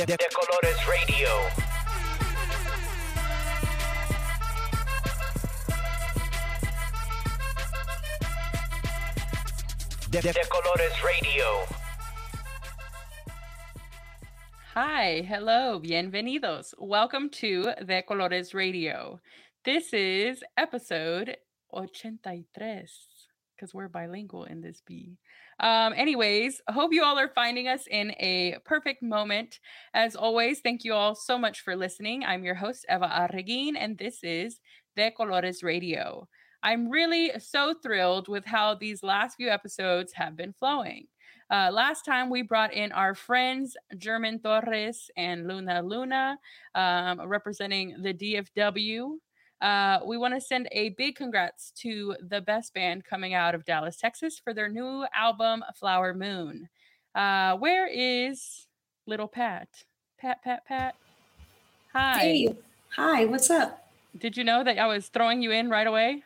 De, de Colores Radio. De, de Colores Radio. Hi, hello, bienvenidos. Welcome to De Colores Radio. This is episode 83 because we're bilingual in this B. Um, anyways, hope you all are finding us in a perfect moment. As always, thank you all so much for listening. I'm your host, Eva Arreguin, and this is De Colores Radio. I'm really so thrilled with how these last few episodes have been flowing. Uh, last time we brought in our friends German Torres and Luna Luna, um, representing the DFW. Uh, we want to send a big congrats to the best band coming out of Dallas, Texas for their new album, Flower Moon. Uh, where is little Pat? Pat, Pat, Pat. Hi. Hey, hi, what's up? Did you know that I was throwing you in right away?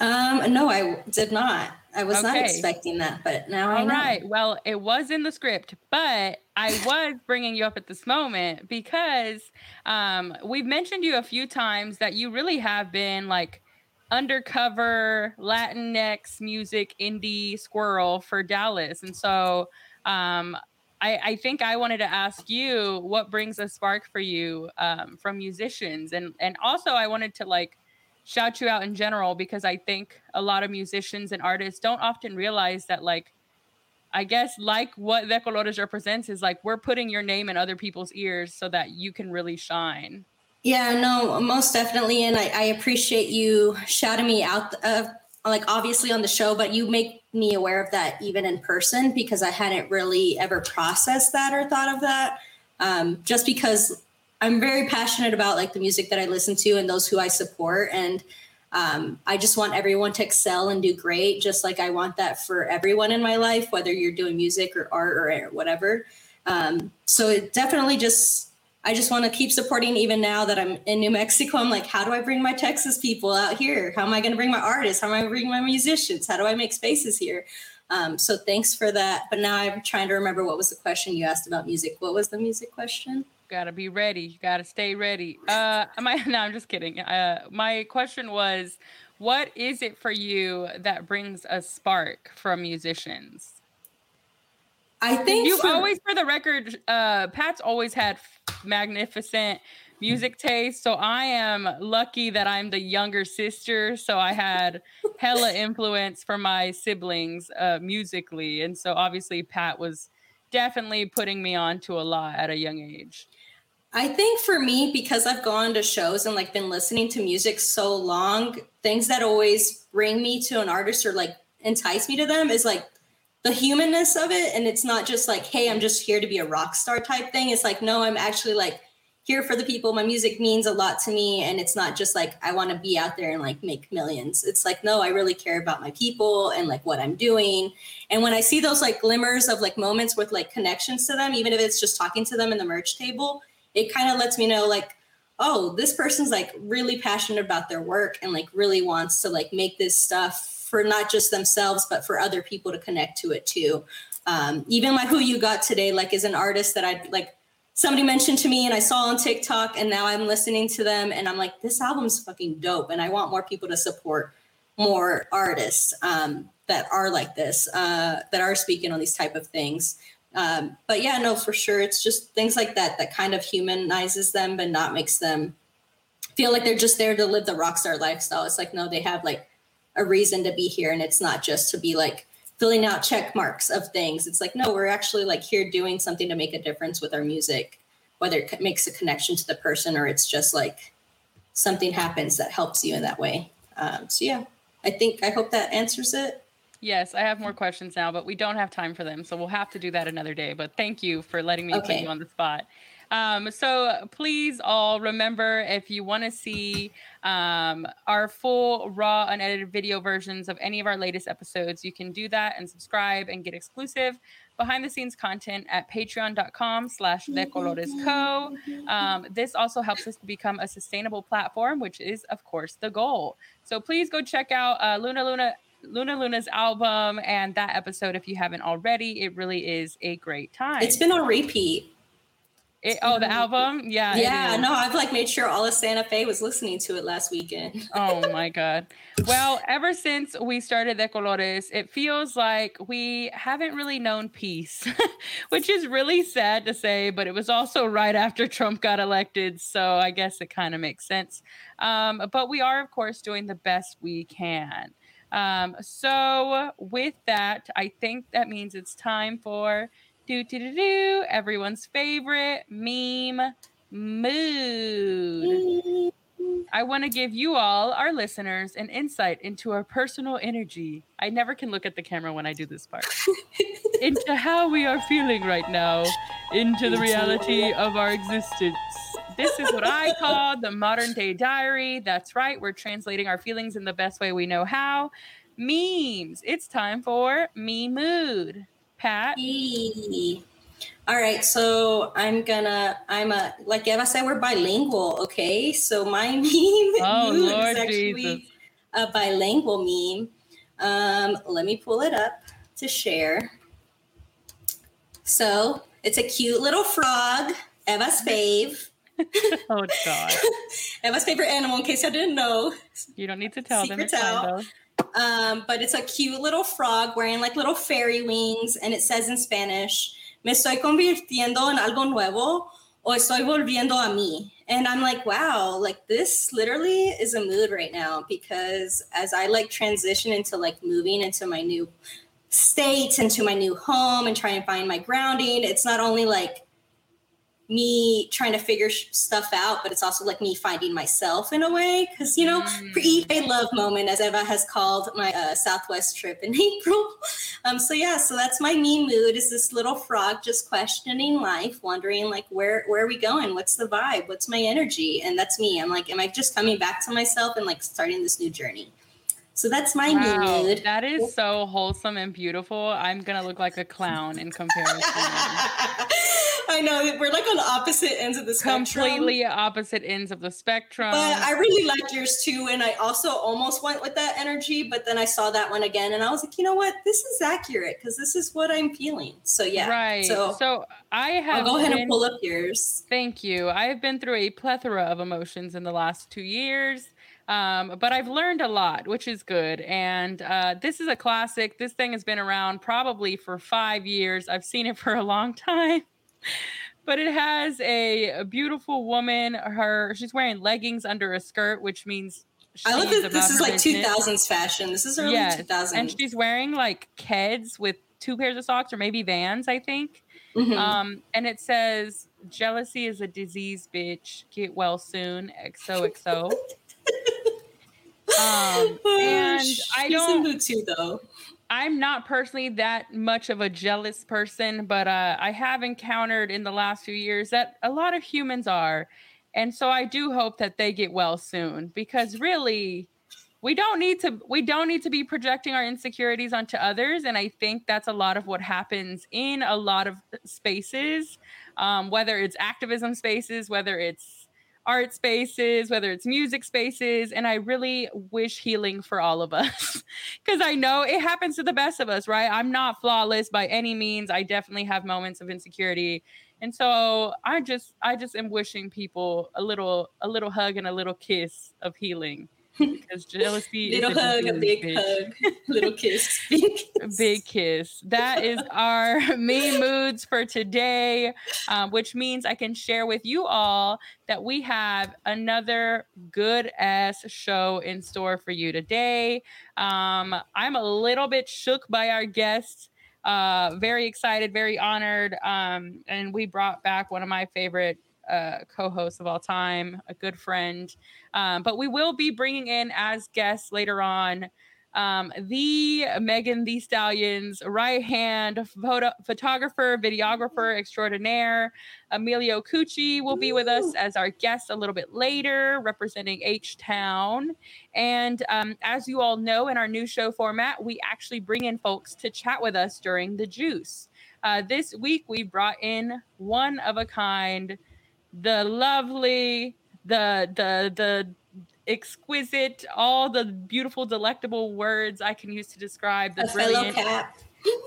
Um, no, I did not. I was not expecting that, but now I know. right. Well, it was in the script, but I was bringing you up at this moment because um, we've mentioned you a few times that you really have been like undercover Latinx music indie squirrel for Dallas, and so um, I, I think I wanted to ask you what brings a spark for you um, from musicians, and and also I wanted to like shout you out in general because I think a lot of musicians and artists don't often realize that like I guess like what De Colores represents is like we're putting your name in other people's ears so that you can really shine. Yeah, no, most definitely. And I, I appreciate you shouting me out, uh, like obviously on the show, but you make me aware of that even in person because I hadn't really ever processed that or thought of that. Um, just because I'm very passionate about like the music that I listen to and those who I support. And um, I just want everyone to excel and do great, just like I want that for everyone in my life, whether you're doing music or art or whatever. Um, so it definitely just I just want to keep supporting even now that I'm in New Mexico. I'm like, how do I bring my Texas people out here? How am I going to bring my artists? How am I going to bring my musicians? How do I make spaces here? Um, so thanks for that. But now I'm trying to remember what was the question you asked about music. What was the music question? Gotta be ready. You gotta stay ready. Uh, am I? No, I'm just kidding. Uh, my question was, what is it for you that brings a spark from musicians? I think You for- always, for the record, uh, Pat's always had magnificent music taste. So I am lucky that I'm the younger sister. So I had hella influence from my siblings uh, musically. And so obviously, Pat was definitely putting me on to a lot at a young age. I think for me, because I've gone to shows and like been listening to music so long, things that always bring me to an artist or like entice me to them is like the humanness of it. And it's not just like, hey, I'm just here to be a rock star type thing. It's like, no, I'm actually like here for the people. My music means a lot to me. And it's not just like I want to be out there and like make millions. It's like, no, I really care about my people and like what I'm doing. And when I see those like glimmers of like moments with like connections to them, even if it's just talking to them in the merch table, it kind of lets me know like oh this person's like really passionate about their work and like really wants to like make this stuff for not just themselves but for other people to connect to it too. Um, even like who you got today like is an artist that i like somebody mentioned to me and i saw on tiktok and now i'm listening to them and i'm like this album's fucking dope and i want more people to support more artists um, that are like this uh, that are speaking on these type of things um, but yeah, no, for sure. It's just things like that that kind of humanizes them, but not makes them feel like they're just there to live the rock star lifestyle. It's like, no, they have like a reason to be here. And it's not just to be like filling out check marks of things. It's like, no, we're actually like here doing something to make a difference with our music, whether it makes a connection to the person or it's just like something happens that helps you in that way. Um, so yeah, I think, I hope that answers it. Yes, I have more questions now, but we don't have time for them. So we'll have to do that another day. But thank you for letting me put you on the spot. Um, so please all remember if you want to see um, our full raw unedited video versions of any of our latest episodes, you can do that and subscribe and get exclusive behind the scenes content at patreon.com slash de colores co. Um, this also helps us to become a sustainable platform, which is of course the goal. So please go check out uh, Luna Luna Luna Luna's album and that episode if you haven't already. It really is a great time. It's been on repeat. It, oh, the album? Yeah. Yeah, no, I've like made sure all of Santa Fe was listening to it last weekend. oh my God. Well, ever since we started De Colores, it feels like we haven't really known peace, which is really sad to say, but it was also right after Trump got elected. So I guess it kind of makes sense. Um, but we are, of course, doing the best we can. Um, so with that, I think that means it's time for do do do do everyone's favorite meme mood. I want to give you all, our listeners, an insight into our personal energy. I never can look at the camera when I do this part. into how we are feeling right now, into the reality of our existence. This is what I call the modern day diary. That's right, we're translating our feelings in the best way we know how. Memes. It's time for me mood. Pat. Hey. All right, so I'm gonna I'm a like Eva said, we're bilingual, okay? So my meme oh, mood Lord is actually Jesus. a bilingual meme. Um, let me pull it up to share. So it's a cute little frog, Eva's fave. oh God. Eva's favorite animal, in case you didn't know. You don't need to tell them. Secret fine, tell. Um, but it's a cute little frog wearing like little fairy wings, and it says in Spanish, "Me estoy convirtiendo en algo nuevo, o estoy volviendo a mí." And I'm like, wow, like this literally is a mood right now because as I like transition into like moving into my new state, into my new home, and try and find my grounding, it's not only like me trying to figure sh- stuff out, but it's also like me finding myself in a way. Because, you know, Mm. pre a love moment, as Eva has called my uh, Southwest trip in April. Um, so, yeah, so that's my me mood is this little frog just questioning life, wondering, like, where, where are we going? What's the vibe? What's my energy? And that's me. I'm like, am I just coming back to myself and like starting this new journey? So that's my Wow, mood. that is oh. so wholesome and beautiful. I'm gonna look like a clown in comparison. I know we're like on opposite ends of the spectrum. Completely opposite ends of the spectrum. But I really liked yours too, and I also almost went with that energy. But then I saw that one again, and I was like, you know what, this is accurate because this is what I'm feeling. So yeah, Right. So, So, I have I'll go ahead been- and pull up yours. Thank you. I have been through a plethora of emotions in the last two years, um, but I've learned a lot, which is good. And uh, this is a classic. This thing has been around probably for five years. I've seen it for a long time. But it has a, a beautiful woman. Her she's wearing leggings under a skirt, which means I love that this is like 2000s fashion. This is early Yes, 2000s. and she's wearing like Keds with two pairs of socks, or maybe Vans, I think. Mhm. Um, and it says, "Jealousy is a disease, bitch. Get well soon." XOXO. Um, and I She's in don't. mood too, though. I'm not personally that much of a jealous person, but uh, I have encountered in the last few years that a lot of humans are, and so I do hope that they get well soon because really. We don't need to we don't need to be projecting our insecurities onto others and I think that's a lot of what happens in a lot of spaces um, whether it's activism spaces whether it's art spaces, whether it's music spaces. And I really wish healing for all of us because I know it happens to the best of us, right? I'm not flawless by any means. I definitely have moments of insecurity. And so I just I just am wishing people a little a little hug and a little kiss of healing because jealousy is Little hug, a big bitch. hug, little kiss, big kiss. big kiss. That is our me moods for today, um, which means I can share with you all that we have another good ass show in store for you today. Um, I'm a little bit shook by our guests. Uh, very excited, very honored. Um, and we brought back one of my favorite uh, co-host of all time, a good friend. Um, but we will be bringing in as guests later on um, the Megan Thee Stallion's right hand photo- photographer, videographer extraordinaire, Emilio Cucci will be with us as our guest a little bit later, representing H Town. And um, as you all know, in our new show format, we actually bring in folks to chat with us during the juice. Uh, this week, we brought in one of a kind, the lovely, the the the exquisite, all the beautiful, delectable words I can use to describe the a fellow brilliant.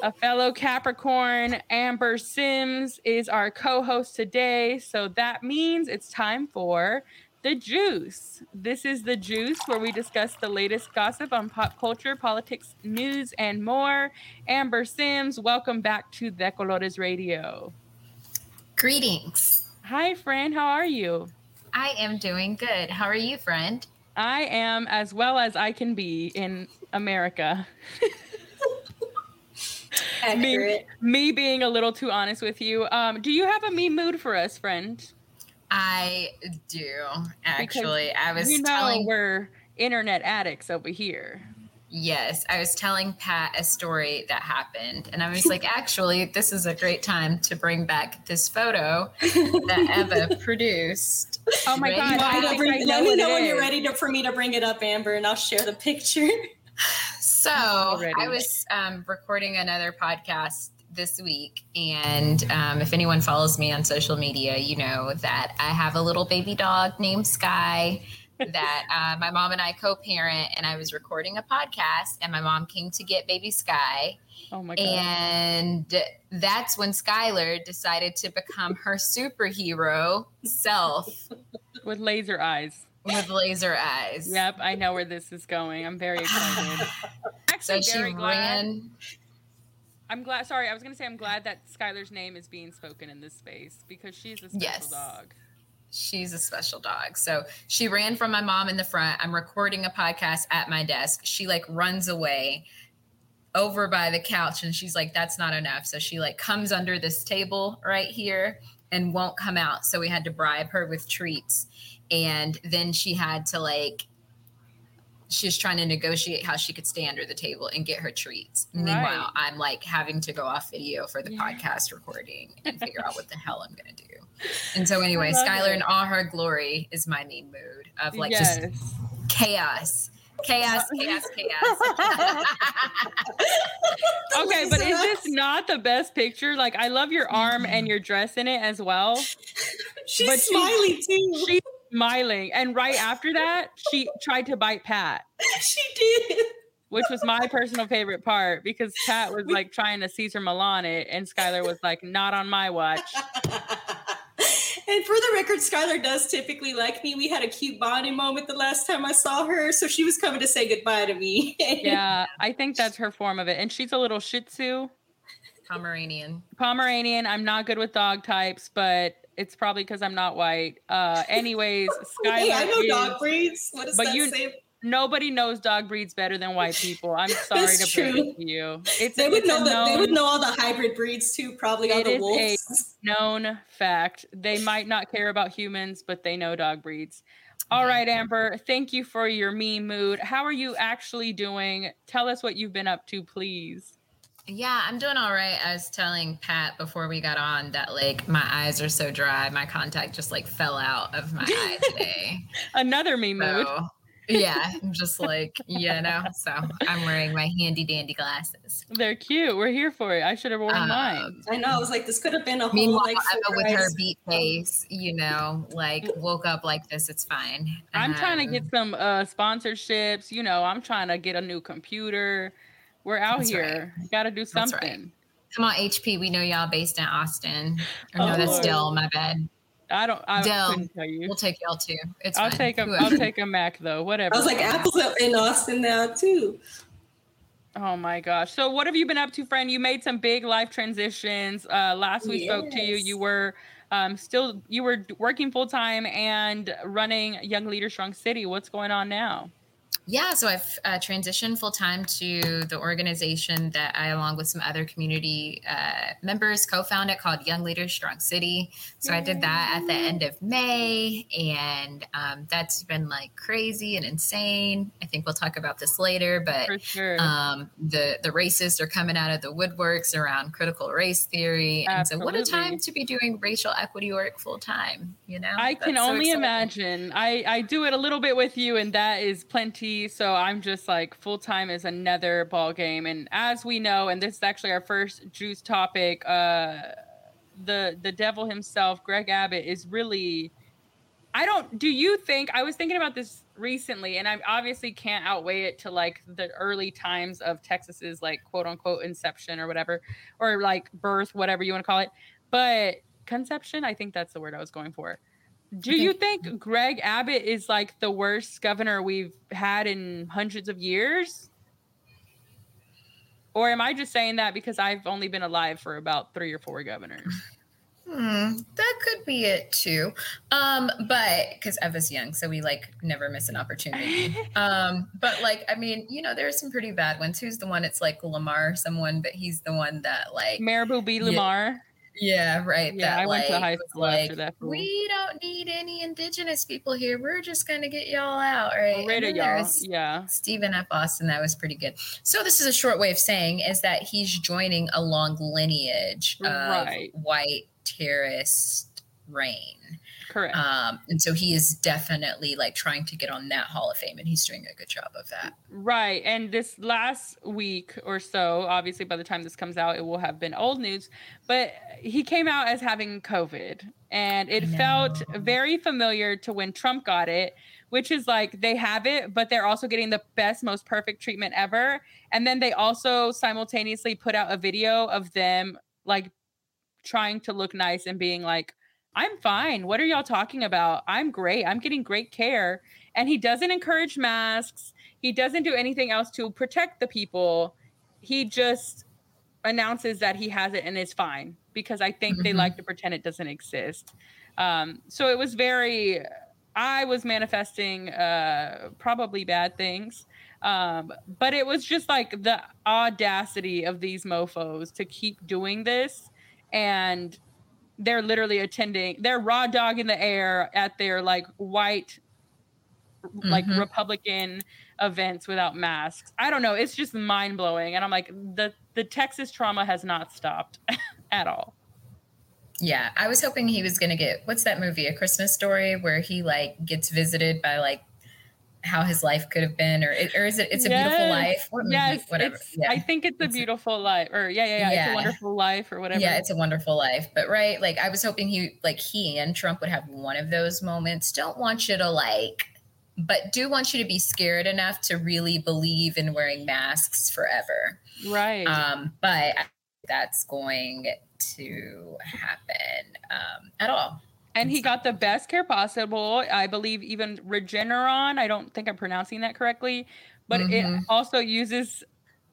A fellow Capricorn, Amber Sims, is our co host today. So that means it's time for The Juice. This is The Juice, where we discuss the latest gossip on pop culture, politics, news, and more. Amber Sims, welcome back to De Colores Radio. Greetings. Hi, friend. How are you? I am doing good. How are you, friend? I am as well as I can be in America. me, me being a little too honest with you. Um, do you have a meme mood for us, friend? I do actually. I was you know telling we're internet addicts over here. Yes, I was telling Pat a story that happened, and I was like, actually, this is a great time to bring back this photo that Eva produced. Oh my Ready? god! I me to think bring- I let me know it when you're ready to, for me to bring it up, Amber, and I'll share the picture. So Already. I was um, recording another podcast this week, and um, if anyone follows me on social media, you know that I have a little baby dog named Sky that uh, my mom and I co-parent, and I was recording a podcast, and my mom came to get baby Sky, Oh my god! and that's when Skylar decided to become her superhero self With laser eyes. with laser eyes. Yep, I know where this is going. I'm very excited. So Actually, she very glad. ran. I'm glad. Sorry, I was gonna say I'm glad that Skylar's name is being spoken in this space because she's a special Yes. dog. She's a special dog. So she ran from my mom in the front. I'm recording a podcast at my desk. She like runs away over by the couch and she's like, that's not enough. So she like comes under this table right here and won't come out. So we had to bribe her with treats. And then she had to like, she was trying to negotiate how she could stay under the table and get her treats. Meanwhile, Right. I'm like having to go off video for the Yeah. podcast recording and figure out what the hell I'm going to do. And so, anyway, Skylar it. in all her glory is my main mood of like yes. just chaos, chaos, chaos, chaos. okay, but is this not the best picture? Like, I love your arm and mm. your dress in it as well. She's But she- smiley too. She's smiling, and right after that, she tried to bite Pat, she did. which was my personal favorite part because Pat was like trying to Cesar Millan it, and Skylar was like, "Not on my watch." And for the record, Skylar does typically like me. We had a cute bonding moment the last time I saw her, so she was coming to say goodbye to me. Yeah, I think that's her form of it, and she's a little Shih Tzu. Pomeranian. Pomeranian. I'm not good with dog types, but it's probably because I'm not white. Uh, anyways, Skylar hey, I know is, dog breeds. What does that you- say? Nobody knows dog breeds better than white people. I'm sorry That's to break true. it to you. It's They would it's a know that. They would know all the hybrid breeds too. Probably all the is a- wolves. known fact. They might not care about humans, but they know dog breeds. All right, Amber, thank you for your mean mood. How are you actually doing? Tell us what you've been up to, please. Yeah, I'm doing all right. I was telling Pat before we got on that like my eyes are so dry, my contact just like fell out of my eye today. Another mean mood. So, yeah, I'm just like, you know, so I'm wearing my handy dandy glasses. They're cute. We're here for it. I should have worn Um, mine. I know. I was like, this could have been a whole Meanwhile, like Emma with her beat face, you know, like woke up like this. It's fine. I'm trying to get Um, some uh sponsorships. You know, I'm trying to get a new computer. We're out That's right. here. Got to do That's right. something. Come on, HP. We know y'all based in Austin. Or no, Oh, that's Lord. Dell. My bad. I don't. I Dell. couldn't tell you. We'll take y'all too. It's I'll fine. take a. I'll take a Mac though. Whatever. I was like, Apple's up in Austin now too. Oh my gosh. So what have you been up to, friend? You made some big life transitions. Uh last we spoke to you, you were um still you were working full time and running Young Leader Strong City. What's going on now? Yeah, so I've uh, transitioned full time to the organization that I, along with some other community uh, members, co founded called Young Leaders Strong City. So I did that at the end of May, and um, that's been like crazy and insane. I think we'll talk about this later, but sure. um, the the racists are coming out of the woodworks around critical race theory, and so what a time to be doing racial equity work full time. You know, I can so only exciting. imagine. I I do it a little bit with you, and that is plenty. So I'm just like full time is another ball game. And as we know, and this is actually our first juice topic, uh, the the devil himself, Greg Abbott, is really I don't. Do you think? I was thinking about this recently, and I obviously can't outweigh it to like the early times of Texas's like quote unquote inception or whatever, or like birth, whatever you want to call it. But conception, I think that's the word I was going for. Do you think Greg Abbott is like the worst governor we've had in hundreds of years? Or am I just saying that because I've only been alive for about three or four governors? Hmm, that could be it too. Um, but because Eva's young, so we like never miss an opportunity. um, but like, I mean, you know, there's some pretty bad ones. Who's the one? It's like Lamar, someone, but he's the one that like Mirabeau B. Lamar. Yeah, right. Yeah, that, I went to like, high was school after that fool. We don't need any indigenous people here. We're just gonna get y'all out, right? And of y'all. Yeah. Stephen F. Austin, that was pretty good. So this is a short way of saying is that he's joining a long lineage of Right. white terrorist reign. Correct. Um, and so he is definitely like trying to get on that Hall of Fame, and he's doing a good job of that. Right. And this last week or so, obviously by the time this comes out, it will have been old news, but he came out as having COVID. And it felt very familiar to when Trump got it, which is like they have it, but they're also getting the best, most perfect treatment ever. And then they also simultaneously put out a video of them like trying to look nice and being like, I'm fine. What are y'all talking about? I'm great. I'm getting great care. And he doesn't encourage masks. He doesn't do anything else to protect the people. He just announces that he has it and is fine because I think they Mhm. like to pretend it doesn't exist. Um, so it was very, I was manifesting uh, probably bad things. Um, but it was just like the audacity of these mofos to keep doing this. And they're literally attending, they're raw dog in the air at their like white, like Mhm. Republican events without masks. I don't know. It's just mind blowing. And I'm like, the, the Texas trauma has not stopped at all. Yeah, I was hoping he was gonna get what's that movie, A Christmas Story, where he like gets visited by like how his life could have been, or or is it? It's a Beautiful Life. What movie? Yes, Whatever. Yeah. I think it's a It's a- beautiful life, or yeah, yeah, yeah, It's a wonderful life, or whatever. Yeah, it's a wonderful life. But right, like I was hoping he like he and Trump would have one of those moments. Don't want you to like but do want you to be scared enough to really believe in wearing masks forever. right. Um, but I- that's going to happen um, at all. And he got the best care possible. I believe even Regeneron. I don't think I'm pronouncing that correctly, but it Mhm. also uses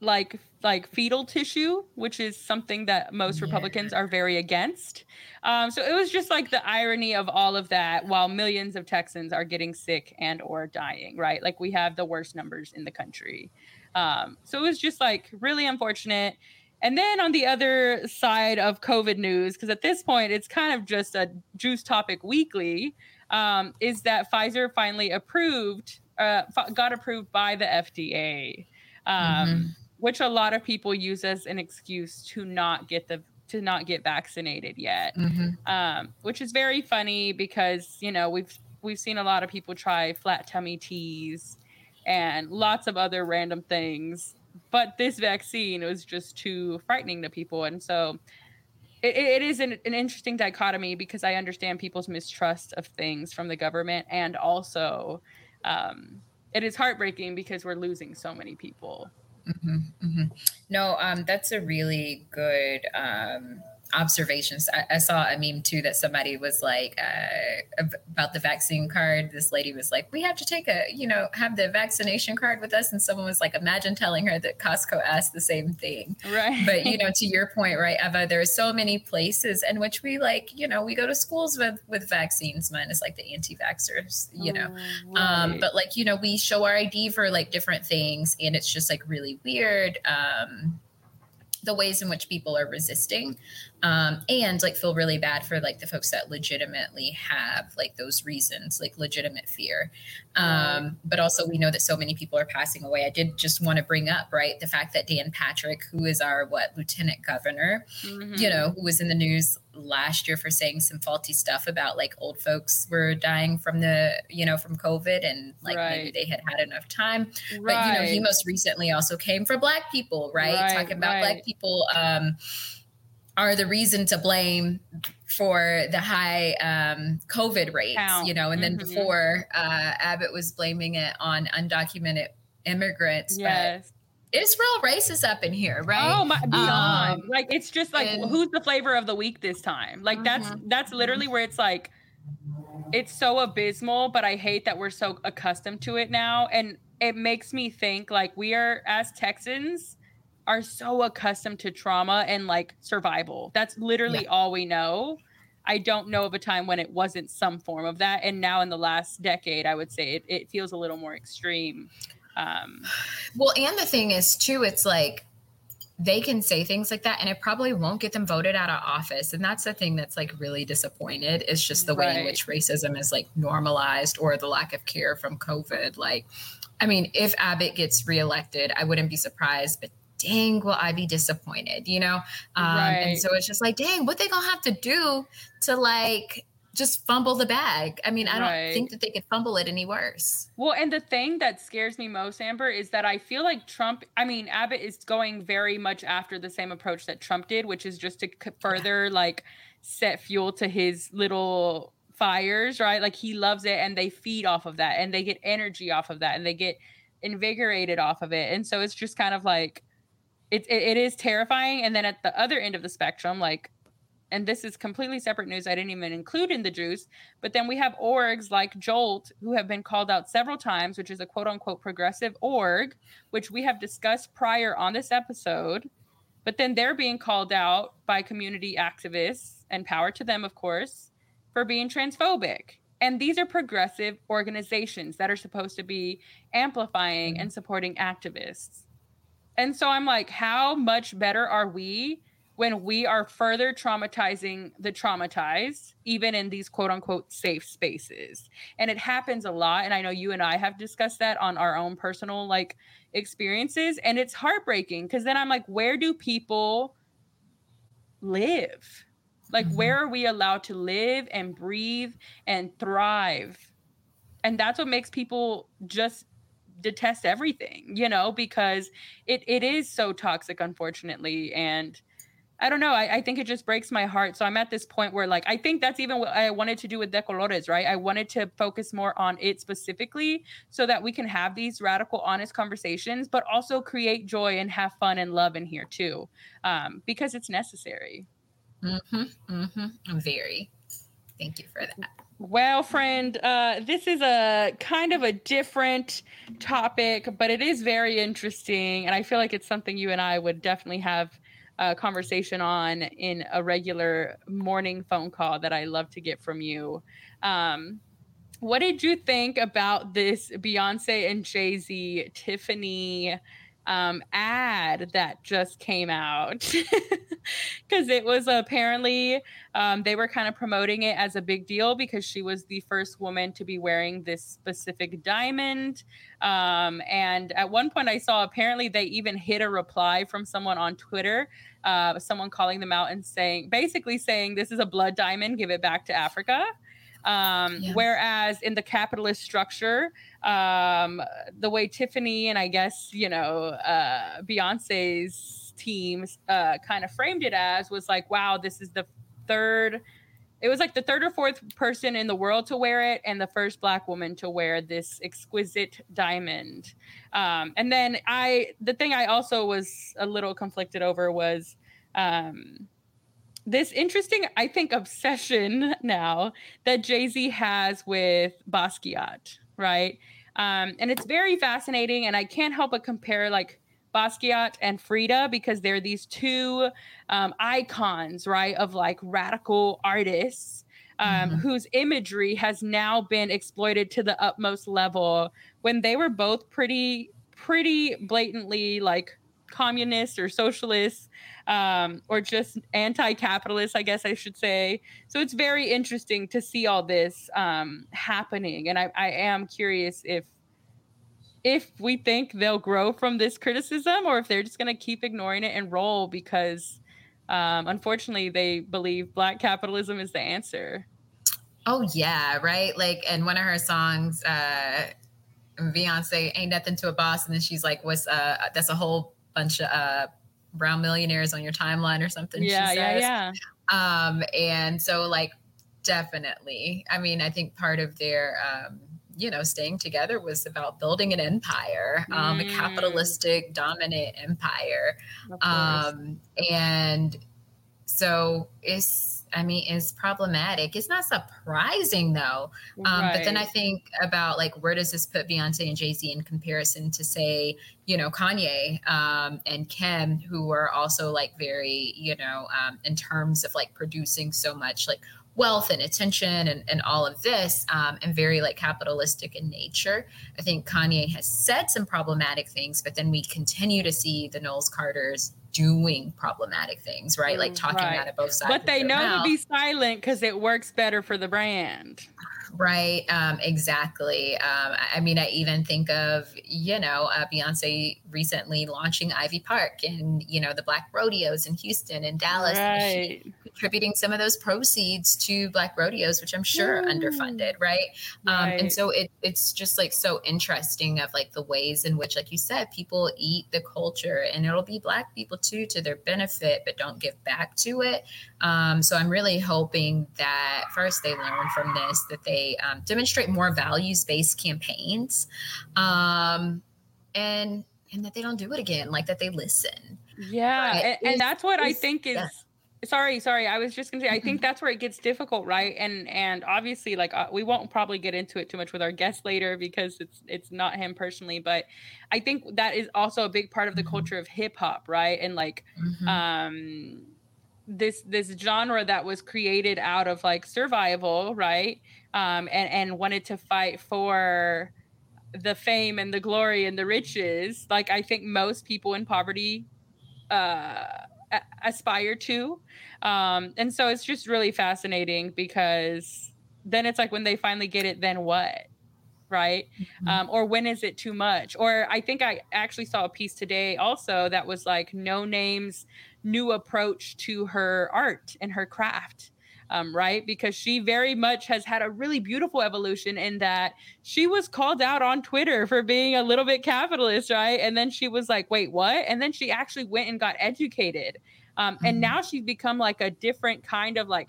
like like fetal tissue, which is something that most Yeah. Republicans are very against. Um, so it was just like the irony of all of that, while millions of Texans are getting sick and or dying. Right, like we have the worst numbers in the country. Um, so it was just like really unfortunate. And then on the other side of COVID news, because at this point it's kind of just a juice topic weekly, um, is that Pfizer finally approved, uh, got approved by the FDA, um, Mhm. which a lot of people use as an excuse to not get the to not get vaccinated yet Mhm. um, which is very funny because you know we've we've seen a lot of people try flat tummy teas and lots of other random things but this vaccine was just too frightening to people. And so it, it is an, an interesting dichotomy because i understand people's mistrust of things from the government. And also um, it is heartbreaking because we're losing so many people. Hmm hmm No, um, that's a really good um, observations. I, I saw a meme too that somebody was like uh, about the vaccine card. This lady was like, "We have to take a, you know, have the vaccination card with us," and someone was like, "Imagine telling her that Costco asked the same thing." right But you know, to your point, right, Eva, there are so many places in which we like, you know, we go to schools with with vaccines, minus like the anti-vaxxers, you know um Right. but like you know we show our id for like different things and it's just like really weird um the ways in which people are resisting um and like feel really bad for like the folks that legitimately have like those reasons like legitimate fear um but also we know that so many people are passing away i did just want to bring up right the fact that dan patrick who is our what lieutenant governor Mhm. you know, who was in the news last year for saying some faulty stuff about like old folks were dying from the, you know, from COVID and like maybe they had had enough time. right. But, you know, he most recently also came for Black people, right? Right, Talking about right. Black people, um, are the reason to blame for the high um, COVID rates, Count. you know, and then Mhm. before uh, Abbott was blaming it on undocumented immigrants. Yes. But it's real racist up in here, right? Oh my beyond. Um, like it's just like and- who's the flavor of the week this time? Like that's that's literally where it's like it's so abysmal, but I hate that we're so accustomed to it now. And it makes me think like we are as Texans are so accustomed to trauma and like survival. That's literally all we know. I don't know of a time when it wasn't some form of that. And now in the last decade, I would say it, it feels a little more extreme. Um, Well, and the thing is, too, it's like they can say things like that and it probably won't get them voted out of office. And that's the thing that's like really disappointed is just the way in which racism is like normalized or the lack of care from COVID. Like, I mean, if Abbott gets reelected, I wouldn't be surprised, but dang, will I be disappointed, you know? Um, Right. And so it's just like, dang, what they gonna have to do to like just fumble the bag? I mean, I don't Right. think that they could fumble it any worse. Well, and the thing that scares me most, Amber, is that I feel like Trump, I mean, Abbott is going very much after the same approach that Trump did, which is just to further like set fuel to his little fires, right? Like he loves it and they feed off of that and they get energy off of that and they get invigorated off of it. And so it's just kind of like, it, it, it is terrifying. And then at the other end of the spectrum, like, and this is completely separate news I didn't even include in the juice, but then we have orgs like Jolt, who have been called out several times, which is a quote unquote progressive org, which we have discussed prior on this episode. But then they're being called out by community activists, and power to them, of course, for being transphobic. And these are progressive organizations that are supposed to be amplifying mm-hmm. and supporting activists. And so I'm like, how much better are we when we are further traumatizing the traumatized, even in these quote unquote safe spaces? And it happens a lot. And I know you and I have discussed that on our own personal like experiences. And it's heartbreaking because then I'm like, where do people live? Like, Mhm. where are we allowed to live and breathe and thrive? And that's what makes people just detest everything, you know, because it, it is so toxic, unfortunately. And I don't know. I, I think it just breaks my heart. So I'm at this point where, like, I think that's even what I wanted to do with De Colores, right? I wanted to focus more on it specifically so that we can have these radical, honest conversations, but also create joy and have fun and love in here too, um, because it's necessary. Mm-hmm. Mm-hmm. Very. Thank you for that. Well, friend, uh, this is a kind of a different topic, but it is very interesting. And I feel like it's something you and I would definitely have a conversation on in a regular morning phone call that I love to get from you. Um, what did you think about this Beyonce and Jay Z Tiffany um, ad that just came out? Because it was apparently um, they were kind of promoting it as a big deal because she was the first woman to be wearing this specific diamond. Um, and at one point, I saw apparently they even hit a reply from someone on Twitter, uh, someone calling them out and saying, basically saying, This is a blood diamond, give it back to Africa. Um, Yeah. Whereas in the capitalist structure, um, the way Tiffany and I guess, you know, uh, Beyonce's teams uh, kind of framed it as was like, wow, this is the third. It was like the third or fourth person in the world to wear it, and the first Black woman to wear this exquisite diamond. Um, and then I, the thing I also was a little conflicted over was um, this interesting, I think, obsession now that Jay Z has with Basquiat, right? Um, and it's very fascinating, and I can't help but compare like Basquiat and Frida because they're these two um, icons, right, of like radical artists um, Mhm. whose imagery has now been exploited to the utmost level when they were both pretty, pretty blatantly like communist or socialist um, or just anti-capitalist, I guess I should say. So it's very interesting to see all this um, happening, and I, I am curious if if we think they'll grow from this criticism or if they're just going to keep ignoring it and roll because um, unfortunately they believe black capitalism is the answer. Oh yeah, right. Like, and one of her songs, uh, Beyonce, "Ain't Nothing to a Boss," and then she's like, "What's uh?" That's a whole bunch of uh, brown millionaires on your timeline or something. Yeah, she yeah, says. yeah. Um, and so like definitely. I mean, I think part of their um, you know, staying together was about building an empire, um, a Mm. capitalistic dominant empire. Um, and so it's I mean, it's problematic. It's not surprising though. Um, But then I think about like where does this put Beyonce and Jay Z in comparison to say, you know, Kanye um, and Kim, who are also like very, you know, um, in terms of like producing so much like wealth and attention and, and all of this um, and very like capitalistic in nature. I think Kanye has said some problematic things, but then we continue to see the Knowles Carters doing problematic things, right? Like mm, talking Right. out of both sides. but they know mouth. to be silent because it works better for the brand. Right. Um, exactly. Um, I, mean, I even think of, you know, uh, Beyonce recently launching Ivy Park and, you know, the Black Rodeos in Houston and Dallas. and she contributing some of those proceeds to Black Rodeos, which I'm sure are underfunded. Right. Um, right. and so it, it's just like so interesting of like the ways in which, like you said, people eat the culture and it'll be Black people too to their benefit, but don't give back to it. Um, so I'm really hoping that first they learn from this, that they um, demonstrate more values based campaigns, um, and and that they don't do it again, like that they listen. Yeah, Right. and, and that's what I think is. yeah. Sorry, sorry. I was just gonna say. I think that's where it gets difficult, right? And and obviously, like uh, we won't probably get into it too much with our guest later because it's it's not him personally, but I think that is also a big part of the Mhm. culture of hip hop, right? And like Mhm. um this this genre that was created out of like survival right um and and wanted to fight for the fame and the glory and the riches like i think most people in poverty uh aspire to. Um and so it's just really fascinating because then it's like when they finally get it then what? Right? Mhm. um, or when is it too much? Or i think i actually saw a piece today also that was like no names new approach to her art and her craft um, right? Because she very much has had a really beautiful evolution in that she was called out on twitter for being a little bit capitalist right? And then she was like wait what? And then she actually went and got educated. Um, and Mhm. now she's become like a different kind of like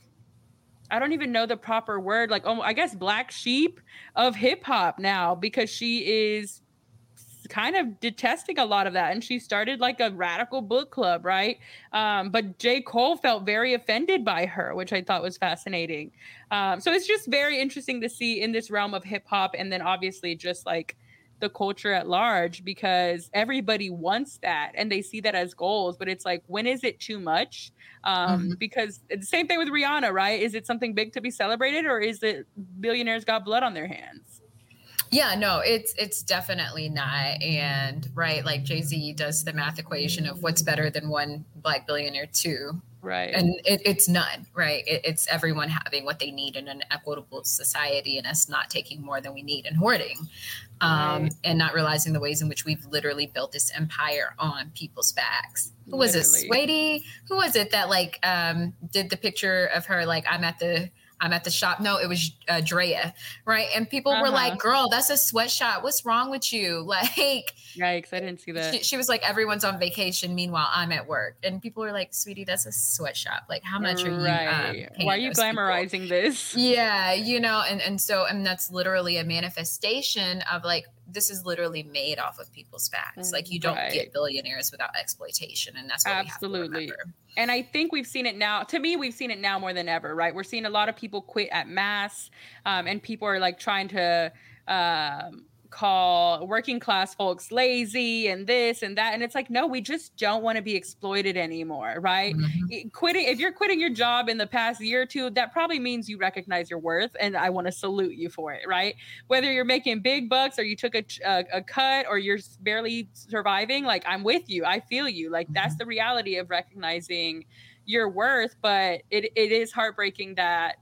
I don't even know the proper word, like oh, I guess black sheep of hip hop now because she is kind of detesting a lot of that and she started like a radical book club right? Um, but j. Cole felt very offended by her which i thought was fascinating. Um, so it's just very interesting to see in this realm of hip hop and then obviously just like the culture at large because everybody wants that and they see that as goals but it's like when is it too much? Um, Mhm. because the same thing with rihanna right? Is it something big to be celebrated or is it billionaires got blood on their hands Yeah, no, it's it's definitely not. And right, like Jay Z does the math equation of what's better than one black billionaire, two, right and it, it's none. Right, it, it's everyone having what they need in an equitable society, and us not taking more than we need and hoarding, um, Right. and not realizing the ways in which we've literally built this empire on people's backs. Who was it, Literally. Sweetie? Who was it that like um, did the picture of her like I'm at the I'm at the shop. No, it was uh, Drea, right? And people were Uh-huh. like, "Girl, that's a sweatshop. What's wrong with you?" Like, yikes i didn't see that she, she was like, "Everyone's on vacation. Meanwhile, I'm at work." And people were like, "Sweetie, that's a sweatshop. Like, how much are you? Um, why are you those people?" glamorizing this Yeah, you know, and and so and that's literally a manifestation of like this is literally made off of people's backs. Like you don't Right. get billionaires without exploitation, and that's what Absolutely. we have to and I think we've seen it now. To me, we've seen it now more than ever, right? We're seeing a lot of people quit at mass, um, and people are like trying to um, call working class folks lazy and this and that. And it's like, no, we just don't want to be exploited anymore, right? Mhm. quitting if you're quitting your job in the past year or two that probably means you recognize your worth and i want to salute you for it right whether you're making big bucks or you took a, a, a cut or you're barely surviving like i'm with you i feel you like that's the reality of recognizing your worth but it, it is heartbreaking that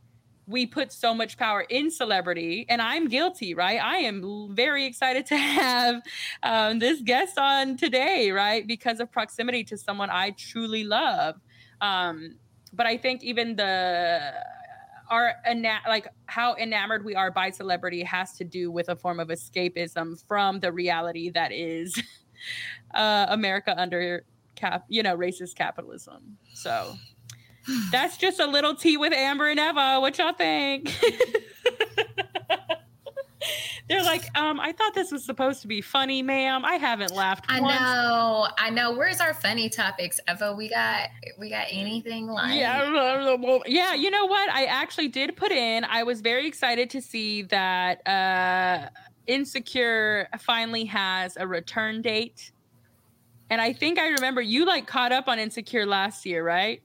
we put so much power in celebrity and i'm guilty right? I am very excited to have um, this guest on today right? Because of proximity to someone i truly love. Um, but i think even the our ena- like how enamored we are by celebrity has to do with a form of escapism from the reality that is uh, america under cap, you know, racist capitalism. So that's just a little tea with Amber and Eva. What y'all think? They're like, um, I thought this was supposed to be funny, ma'am. I haven't laughed. I once. know, I know. Where's our funny topics, Eva? We got, we got anything like? Yeah, yeah. You know what? I actually did put in. I was very excited to see that uh, Insecure finally has a return date, and I think I remember you like caught up on Insecure last year, right?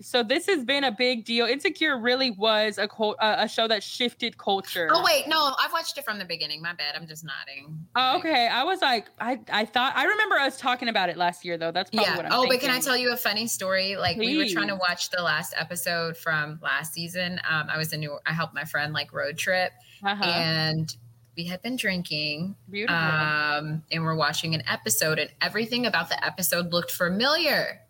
So this has been a big deal. Insecure really was a cult, uh, a show that shifted culture. Oh wait, no, I've watched it from the beginning. My bad. I'm just nodding. Oh, okay. I was like, I, I thought I remember us talking about it last year though. That's probably yeah. what I'm oh, thinking. but can I tell you a funny story? Like we were trying to watch the last episode from last season. Um, I was in New. I helped my friend like road trip, Uh-huh. and we had been drinking. Beautiful. Um, and we're watching an episode, and everything about the episode looked familiar.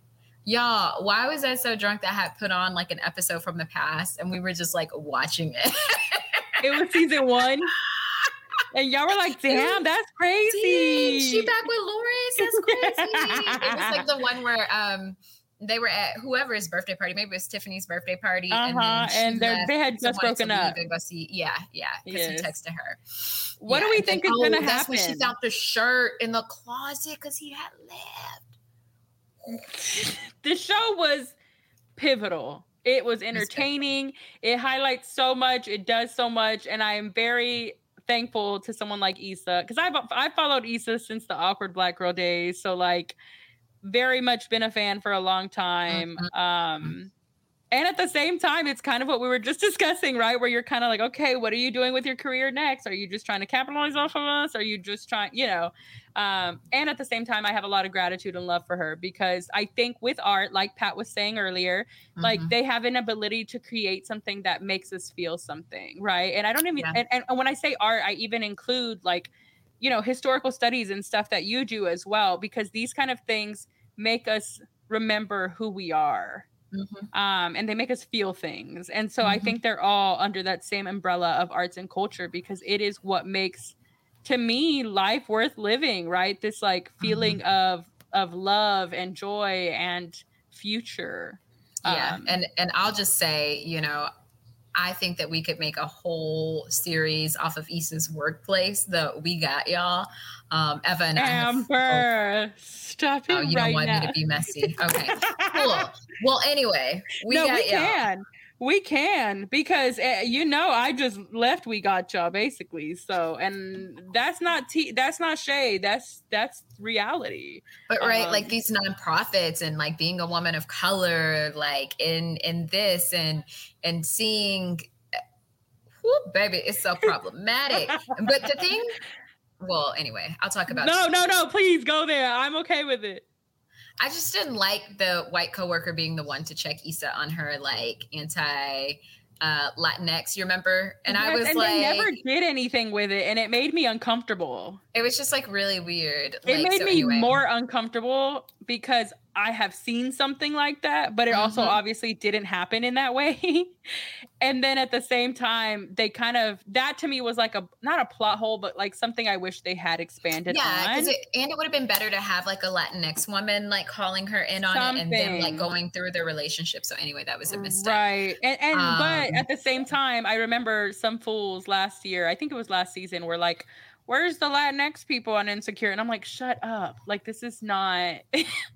Y'all, why was I so drunk that I had put on like an episode from the past, and we were just like watching it? it was season one. And y'all were like, damn, that's crazy. Dang, she back with Lawrence. That's crazy. it was like the one where um they were at whoever's birthday party. Maybe it was Tiffany's birthday party. Uh-huh, and left, they had just broken up. And go see, yeah, yeah, because Yes. he texted her. What do we and think then- is gonna oh, That's when she happen? found the shirt in the closet because he had left. The show was pivotal. It was entertaining. It highlights so much. It does so much, and I am very thankful to someone like Issa because I've I followed Issa since the awkward black girl days. So like, very much been a fan for a long time. Um, and at the same time, it's kind of what we were just discussing, right? Where you're kind of like, okay, what are you doing with your career next? Are you just trying to capitalize off of us? Are you just trying, you know? Um, and at the same time, I have a lot of gratitude and love for her because I think with art, like Pat was saying earlier, like Mhm. they have an ability to create something that makes us feel something, right? And I don't even, Yeah. and, and when I say art, I even include like, you know, historical studies and stuff that you do as well, because these kind of things make us remember who we are Mhm. um, and they make us feel things. And so I Mhm. think they're all under that same umbrella of arts and culture because it is what makes, to me, life worth living. Right? This like feeling of of love and joy and future. Yeah, Um, and and I'll just say, you know, I think that we could make a whole series off of Issa's workplace. The we got y'all, um, Eva and I. have- Amber, stop it Oh, you right don't want now. me to be messy. Okay, cool. Well, anyway, we no, got we y'all. can. We can because uh, you know I just left. We got y'all basically. So and that's not tea. That's not shade. That's that's reality. But right, Um, like these nonprofits and like being a woman of color, like in in this and and seeing, whoop, baby, it's so problematic. but the thing, well, anyway, I'll talk about. No, no, no. Please go there. I'm okay with it. I just didn't like the white coworker being the one to check Issa on her like anti uh Latinx. You remember? And I was and like, they never did anything with it, and it made me uncomfortable. it was just like really weird. It like, made so me anyway. more uncomfortable because I have seen something like that, but it also Mhm. obviously didn't happen in that way. and then at the same time, they kind of that to me was like a not a plot hole, but like something I wish they had expanded Yeah, on. it, and it would have been better to have like a Latinx woman like calling her in on it and then like going through their relationship. So anyway, that was a mistake. Right. And and but Um, at the same time, I remember some fools last year, I think it was last season, were like, Where's the Latinx people on Insecure? And I'm like, shut up. Like this is not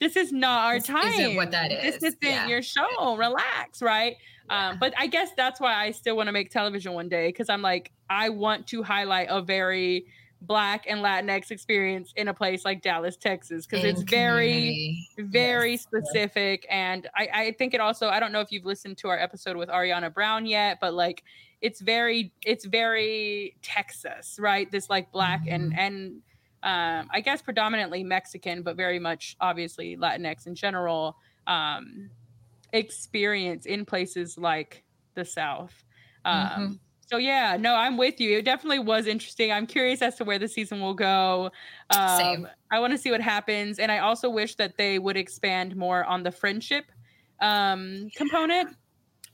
this is not our This time. isn't what that This is. isn't Yeah. your show. Relax, right? Yeah. Um, but I guess that's why I still want to make television one day because I'm like, I want to highlight a very black and Latinx experience in a place like Dallas, Texas, because it's In very community. very Yes. specific and I, I think it also i don't know if you've listened to our episode with ariana brown yet but like it's very it's very texas right this like black and Mhm. and um i guess predominantly mexican but very much obviously latinx in general um experience in places like the south. Um Mhm. so yeah no i'm with you. It definitely was interesting. I'm curious as to where the season will go. Um, Same. I want to see what happens, and I also wish that they would expand more on the friendship um, component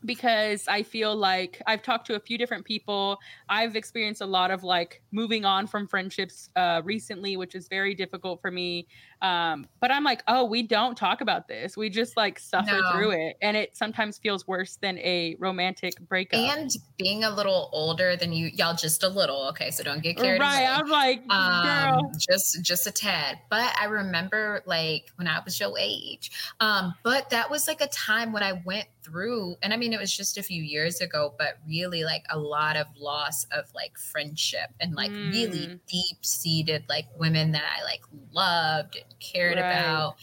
because I feel like I've talked to a few different people. I've experienced a lot of like moving on from friendships uh, recently, which is very difficult for me. Um, but I'm like, oh, we don't talk about this. We just like suffer No. through it. And it sometimes feels worse than a romantic breakup. And being a little older than you, y'all just a little. Okay, so don't get carried right. away. I'm like, um girl. just just a tad but i remember like when i was your age um but that was like a time when i went through and i mean it was just a few years ago but really like a lot of loss of like friendship and like really Mm. deep seated like women that i like loved cared Right. about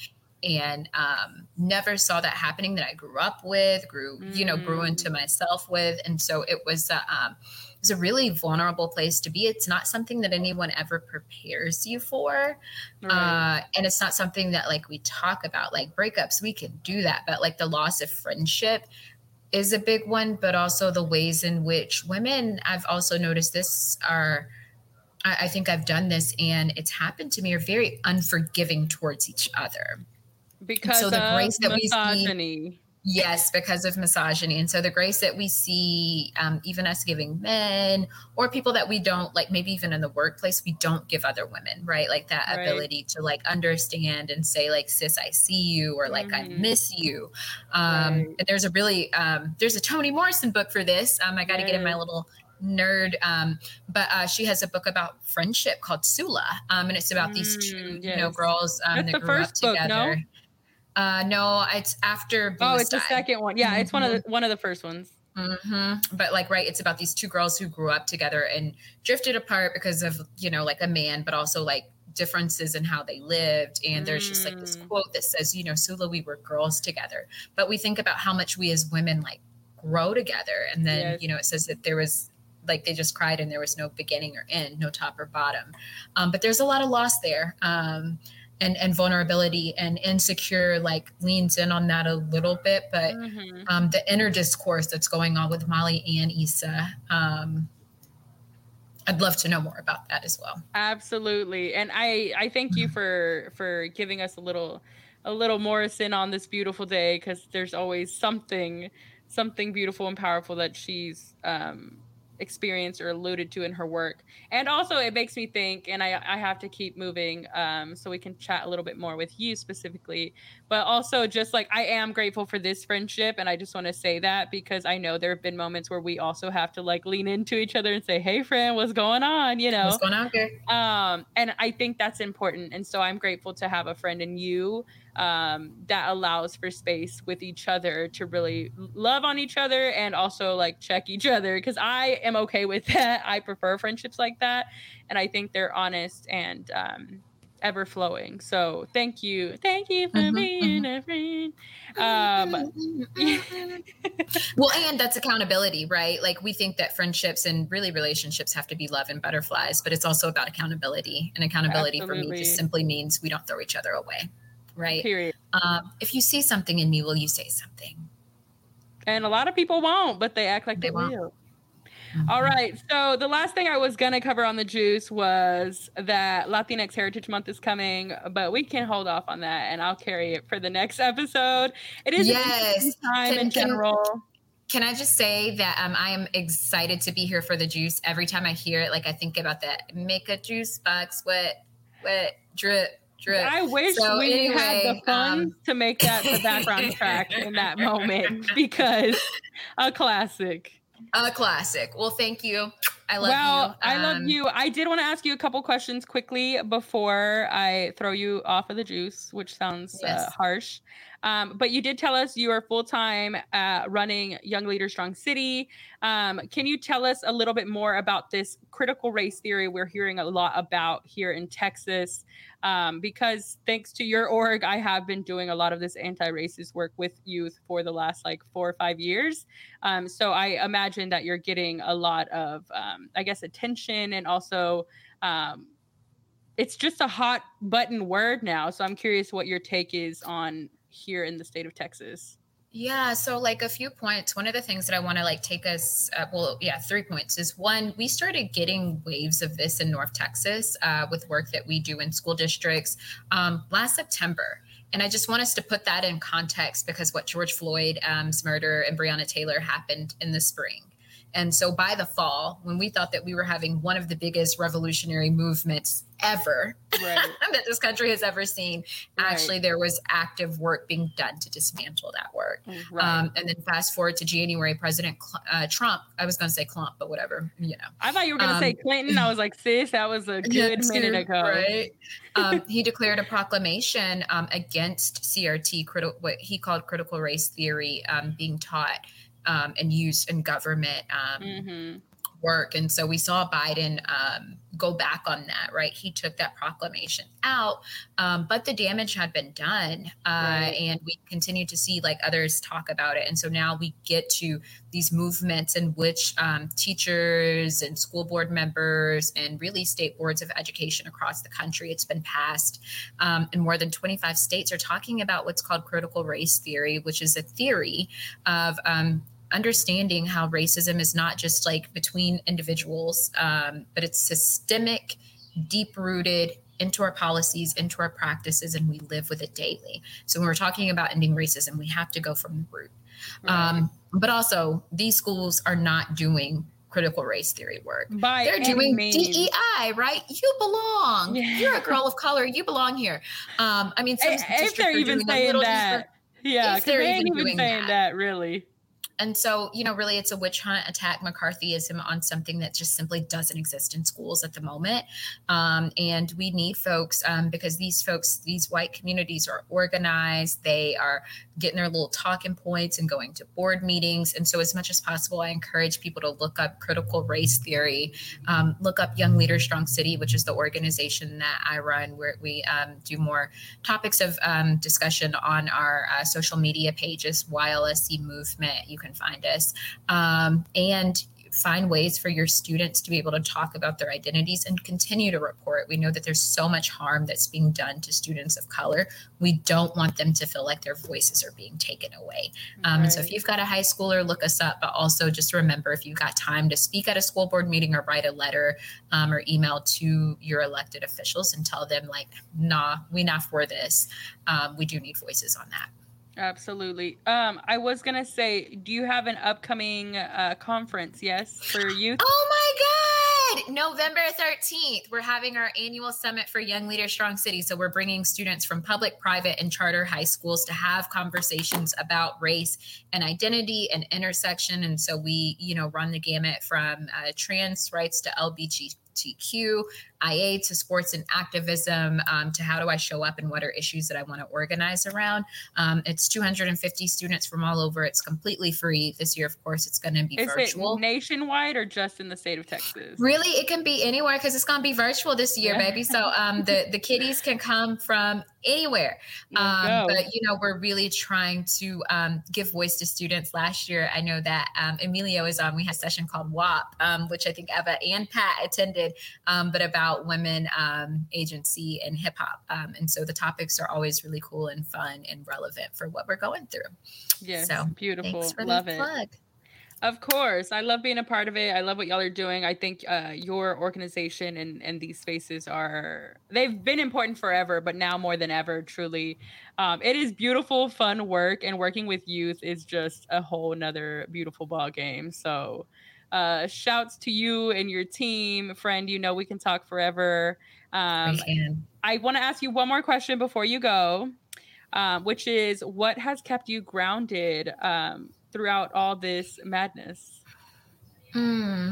and um never saw that happening that i grew up with grew you know grew Mm. into myself with and so it was uh, um it's a really vulnerable place to be. It's not something that anyone ever prepares you for. Right. Uh, and it's not something that like we talk about, like breakups, we can do that. But like the loss of friendship is a big one, but also the ways in which women, I've also noticed this are, I, I think I've done this and it's happened to me, are very unforgiving towards each other. because so the of grace that we see- misogyny. Yes, because of misogyny. And so the grace that we see, um, even us giving men or people that we don't like, maybe even in the workplace, we don't give other women, right? Like that Right. ability to like understand and say, like, sis, I see you, or like, I Mhm. miss you. Um, Right. and there's a really, um, there's a Toni Morrison book for this. Um, I got to get in my little nerd um but uh she has a book about friendship called sula um and it's about these two Mm, you know girls um that grew first up book, no? together uh no it's after Blue Oh, it's the second one. Yeah, it's one of Mm-hmm. the one of the first ones. hmm But like, right, it's about these two girls who grew up together and drifted apart because of, you know, like a man, but also like differences in how they lived. And there's just like this Mm. quote that says, you know, Sula, we were girls together. But we think about how much we as women like grow together. And then, Yes. you know, it says that there was like they just cried and there was no beginning or end, no top or bottom. Um, but there's a lot of loss there. Um, and, and vulnerability and insecure like leans in on that a little bit, but Mhm. um, the inner discourse that's going on with Molly and Issa. Um, I'd love to know more about that as well. Absolutely. And I I thank you for for giving us a little a little Morrison on this beautiful day cuz there's always something something beautiful and powerful that she's um experienced or alluded to in her work. And also it makes me think and I I have to keep moving um so we can chat a little bit more with you specifically, but also just like I am grateful for this friendship and I just want to say that because I know there have been moments where we also have to like lean into each other and say, "Hey friend, what's going on?" you know What's going on here? um and i think that's important and so i'm grateful to have a friend in you um that allows for space with each other to really love on each other and also like check each other because i am okay with that. I prefer friendships like that and i think they're honest and um ever flowing so thank you. Thank you for Mhm, being a friend. Um well, and that's accountability, right? Like we think that friendships and really relationships have to be love and butterflies, but it's also about accountability. And accountability for me just simply means we don't throw each other away, right? period Um, if you see something in me, will you say something? and a lot of people won't but they act like they, They won't. will All right. So the last thing I was gonna cover on the juice was that Latinx Heritage Month is coming, but we can hold off on that, and I'll carry it for the next episode. It is Yes. time Can- in general. Can I just say that um, I am excited to be here for the juice. Every time I hear it, like I think about that. Make a juice box, wet, wet, drip, drip. I wish So we had the funds um, to make that the background track in that moment because a classic. A classic. Well, thank you. I love well, you. I love Um, you. I did want to ask you a couple questions quickly before I throw you off of the juice, which sounds uh, harsh. Um, but you did tell us you are full time uh, running Young Leader Strong City. Um, can you tell us a little bit more about this critical race theory we're hearing a lot about here in Texas? Um, because thanks to your org, I have been doing a lot of this anti racist work with youth for the last like four or five years. Um, so I imagine that you're getting a lot of, um, I guess, attention and also um, it's just a hot button word now. So I'm curious what your take is on here in the state of Texas. Yeah, so like a few points. One of the things that I want to like take us, uh, well, yeah, three points is one, we started getting waves of this in North Texas uh, with work that we do in school districts um, last September. And I just want us to put that in context because what George Floyd's murder and Breonna Taylor happened in the spring. And so by the fall, when we thought that we were having one of the biggest revolutionary movements ever Right. that this country has ever seen, Right. actually there was active work being done to dismantle that work. Right. Um, and then fast forward to January, President Cl- uh, Trump, I was going to say Clump, but whatever, you know. I thought you were gonna um, say Clinton. I was like, sis, that was a good minute ago. Right. um, he declared a proclamation um, against CRT, criti- what he called critical race theory, um, being taught um, and used in government um, hmm work. And so we saw Biden um, go back on that, right? He took that proclamation out, um, but the damage had been done. Uh, Right. And we continue to see like others talk about it. And so now we get to these movements in which um, teachers and school board members and really state boards of education across the country, it's been passed. Um, in more than 25 states are talking about what's called critical race theory, which is a theory of um, understanding how racism is not just like between individuals, um, but it's systemic, deep rooted into our policies, into our practices, and we live with it daily. So when we're talking about ending racism, we have to go from the root. Um, but also, these schools are not doing critical race theory work. By They're doing means. DEI, right? You belong. Yeah. You're a girl of color. You belong here. Um, I mean, some If- If they're even saying that. Yeah, if they're they ain't even even saying that. that really. And so, you know, really it's a witch hunt attack McCarthyism on something that just simply doesn't exist in schools at the moment. Um, and we need folks um, because these folks, these white communities are organized, they are getting their little talking points and going to board meetings. And so, as much as possible, I encourage people to look up critical race theory, um, look up Young Leader Strong City, which is the organization that I run, where we um, do more topics of um, discussion on our uh, social media pages, YLSC Movement. You can find us. Um, and find ways for your students to be able to talk about their identities and continue to report. We know that there's so much harm that's being done to students of color. We don't want them to feel like their voices are being taken away. Um, And so if you've got a high schooler, look us up. But also just remember if you've got time to speak at a school board meeting or write a letter um, or email to your elected officials and tell them, like, nah, we not for this. Um, we do need voices on that. Absolutely. Um, I was gonna say, do you have an upcoming uh, conference? Yes, for youth. Oh my God. November 13th, we're having our annual summit for Young Leader Strong City. So we're bringing students from public, private, and charter high schools to have conversations about race and identity and intersection. And so we, you know, run the gamut from uh, trans rights to LGBTQ, IA to sports and activism um, to how do I show up and what are issues that I want to organize around. Um, it's 250 students from all over. It's completely free. This year, of course, it's going to be Is virtual. it nationwide or just in the state of Texas? Really, it can be anywhere because it's gonna be virtual this year, Yeah. baby. So um, the the kiddies can come from anywhere. Um, but you know, we're really trying to um, give voice to students. Last year, I know that um, Emilio is on. We had a session called WAP, um, which I think Eva and Pat attended, um, but about women um, agency and hip hop. Um, and so the topics are always really cool and fun and relevant for what we're going through. yes, so, beautiful. For Love the it. plug. Of course, I love being a part of it. I love what y'all are doing. I think uh, your organization and and these spaces are they've been important forever, but now more than ever, truly, um, it is beautiful, fun work, and working with youth is just a whole nother beautiful ball game. So, uh, shouts to you and your team, friend. You know we can talk forever. Um, we can. I want to ask you one more question before you go, um, which is what has kept you grounded um, throughout all this madness? Hmm.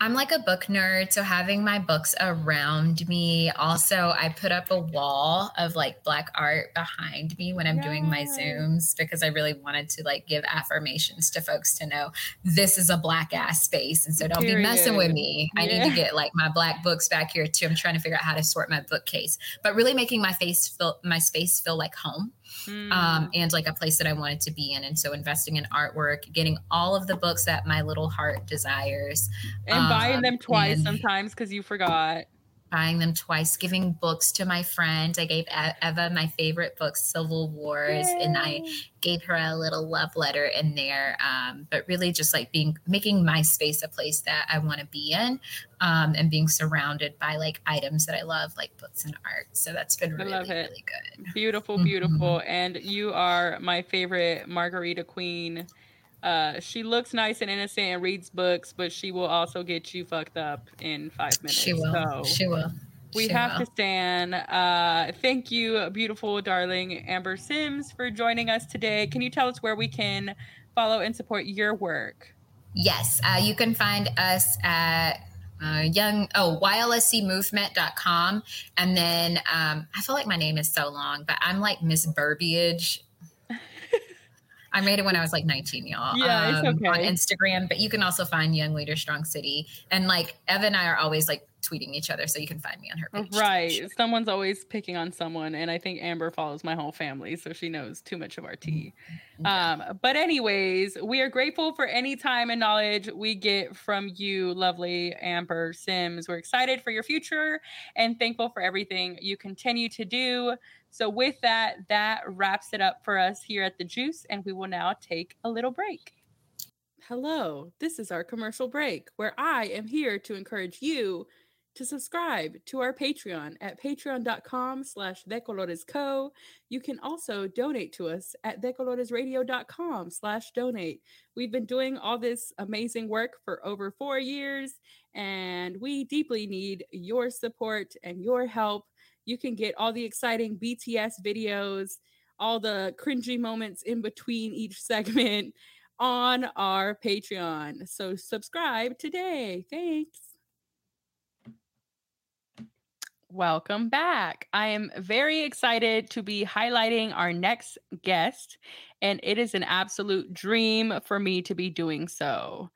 I'm like a book nerd, so having my books around me. Also, I put up a wall of like black art behind me when I'm doing my Zooms because I really wanted to like give affirmations to folks to know this is a black ass space. And so don't be messing with Period. me. I need to get like my black books back here too. I'm trying to figure out how to sort my bookcase, but really making my face feel my space feel like home Mm, um, and like a place that I wanted to be in. And so investing in artwork, getting all of the books that my little heart desires, and buying um, them twice and- sometimes because you forgot. Buying them twice, giving books to my friend. I gave Eva my favorite book, Civil Wars, and I gave her a little love letter in there. Um, but really, just like being making my space a place that I want to be in, um, and being surrounded by like items that I love, like books and art. So that's been really, really good. Beautiful, Mhm. beautiful. And you are my favorite margarita queen Uh, she looks nice and innocent and reads books, but she will also get you fucked up in five minutes. She will. So She will. we She have will. to stand. Uh, thank you, beautiful, darling Amber Sims, for joining us today. Can you tell us where we can follow and support your work? Yes, uh, you can find us at uh, young oh ylscmovement.com and then um, I feel like my name is so long, but I'm like Miss Burbiage. I made it when I was like 19, y'all. Yeah, it's um, On. Instagram, but you can also find Young Leader Strong City. And like Eva and I are always like tweeting each other, so you can find me on her page. too. Right. Someone's always picking on someone, and I think Amber follows my whole family, so she knows too much of our tea. Um, but anyways, we are grateful for any time and knowledge we get from you, lovely Amber Sims. We're excited for your future and thankful for everything you continue to do. So with that, that wraps it up for us here at the Juice, and we will now take a little break. Hello, this is our commercial break where I am here to encourage you to subscribe to our Patreon at patreon.com slash decoloresco. You can also donate to us at decoloresradio.com slash donate. We've been doing all this amazing work for over four years, and we deeply need your support and your help. You can get all the exciting BTS videos, all the cringy moments in between each segment on our Patreon. So subscribe today. Thanks. Welcome back. I am very excited to be highlighting our next guest, and it is an absolute dream for me to be doing so.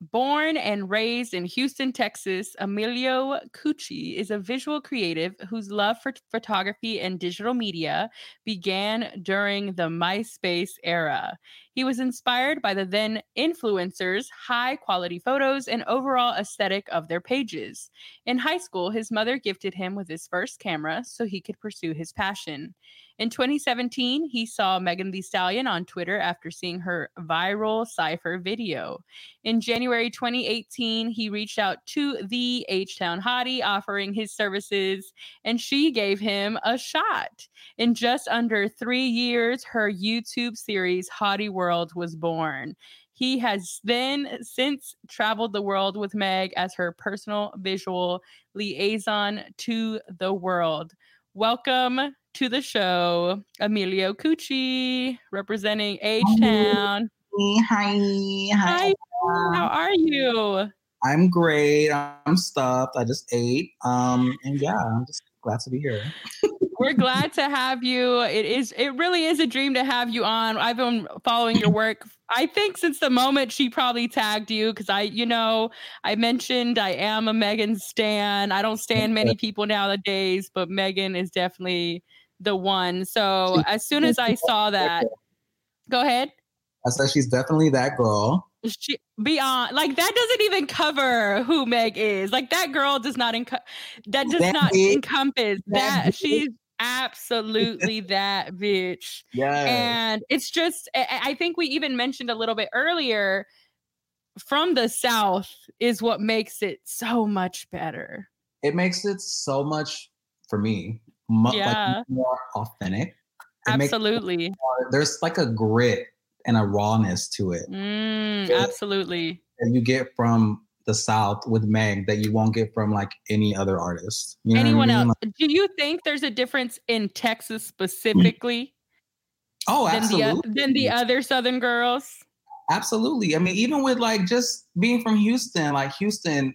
Born and raised in Houston, Texas, Emilio Cucci is a visual creative whose love for photography and digital media began during the MySpace era. He was inspired by the then influencers' high quality photos and overall aesthetic of their pages. In high school, his mother gifted him with his first camera so he could pursue his passion. In 2017, he saw Megan Thee Stallion on Twitter after seeing her viral cipher video. In January 2018, he reached out to the H Town Hottie offering his services, and she gave him a shot. In just under three years, her YouTube series Hottie World was born. He has then since traveled the world with Meg as her personal visual liaison to the world. Welcome to the show, Emilio Cucci, representing H Town. Hi. Hi, how are you? I'm great. I'm stuffed. I just ate. Um, and yeah, I'm just glad to be here. We're glad to have you. It is it really is a dream to have you on. I've been following your work. I think since the moment she probably tagged you because I, you know, I mentioned I am a Megan stan. I don't stand many people nowadays, but Megan is definitely the one. So as soon as I saw that, go ahead. I said she's definitely that girl. She beyond like that doesn't even cover who Meg is. Like that girl does not enco- that does That not encompass That that. She's absolutely that bitch. Yeah. And it's just I- think we even mentioned a little bit earlier from the south is what makes it so much better. it makes it so much for me. Mu- Yeah. like more authentic. It Absolutely. more- there's like a grit and a rawness to it Mm, absolutely. that you get from the South with Meg that you won't get from like any other artist. You know what I Anyone mean? else? Do you think there's a difference in Texas specifically Oh, than the absolutely. than the other southern girls? Absolutely. I mean, even with like just being from Houston, like Houston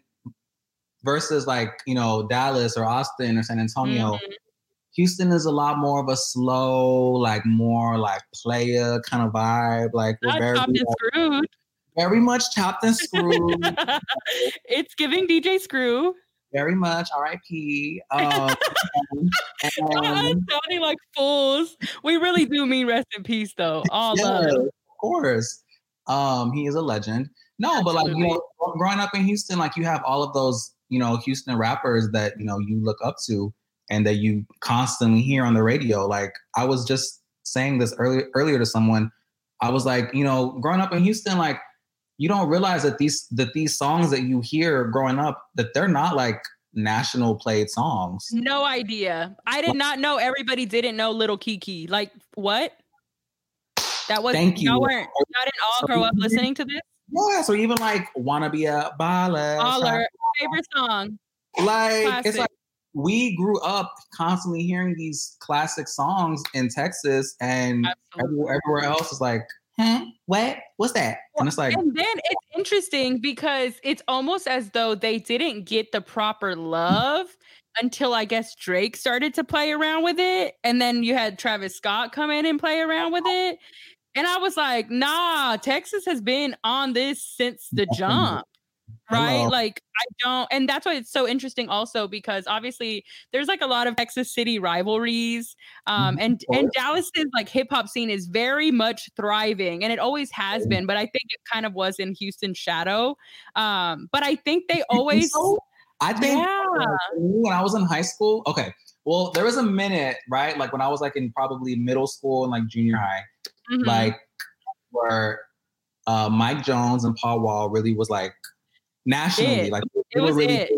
versus like, you know, Dallas or Austin or San Antonio, Mhm. Houston is a lot more of a slow, like more like player kind of vibe. Like we're very, like. Very much chopped and screwed, it's giving DJ Screw. very much RIP. Um, and- Us sounding like fools. We really do mean rest in peace, though. All Yeah, love. of course. Um, he is a legend. No, but like you know, growing up in Houston, like you have all of those, you know, Houston rappers that you know you look up to and that you constantly hear on the radio. Like I was just saying this earlier earlier to someone. I was like, you know, growing up in Houston, like you don't realize that these that these songs that you hear growing up that they're not like national played songs. No idea. I did not know everybody didn't know Little Keke. Like, what? That was Thank you. Y'all weren't. Y'all didn't all grow up listening to this. Yeah, so even like wanna be a baller. Baller favorite song. Like it's like we grew up constantly hearing these classic songs in Texas and everywhere, everywhere else is like, huh? What? What's that? And it's like, And then it's interesting because it's almost as though they didn't get the proper love until I guess Drake started to play around with it. And then you had Travis Scott come in and play around with it. And I was like, nah, Texas has been on this since the jump. Right. Hello. Like, I don't. And that's why it's so interesting, also, because obviously there's like a lot of Texas City rivalries. Um, Mhm, and, and. Dallas's like hip hop scene is very much thriving and it always has been. But I think it kind of was in Houston's shadow. Um, but I think they always. so? I think Yeah. when I was in high school, okay. Well, there was a minute, right? Like when I was like in probably middle school and like junior high, Mhm. like where uh, Mike Jones and Paul Wall really was like nationally, It. like It they were was really it.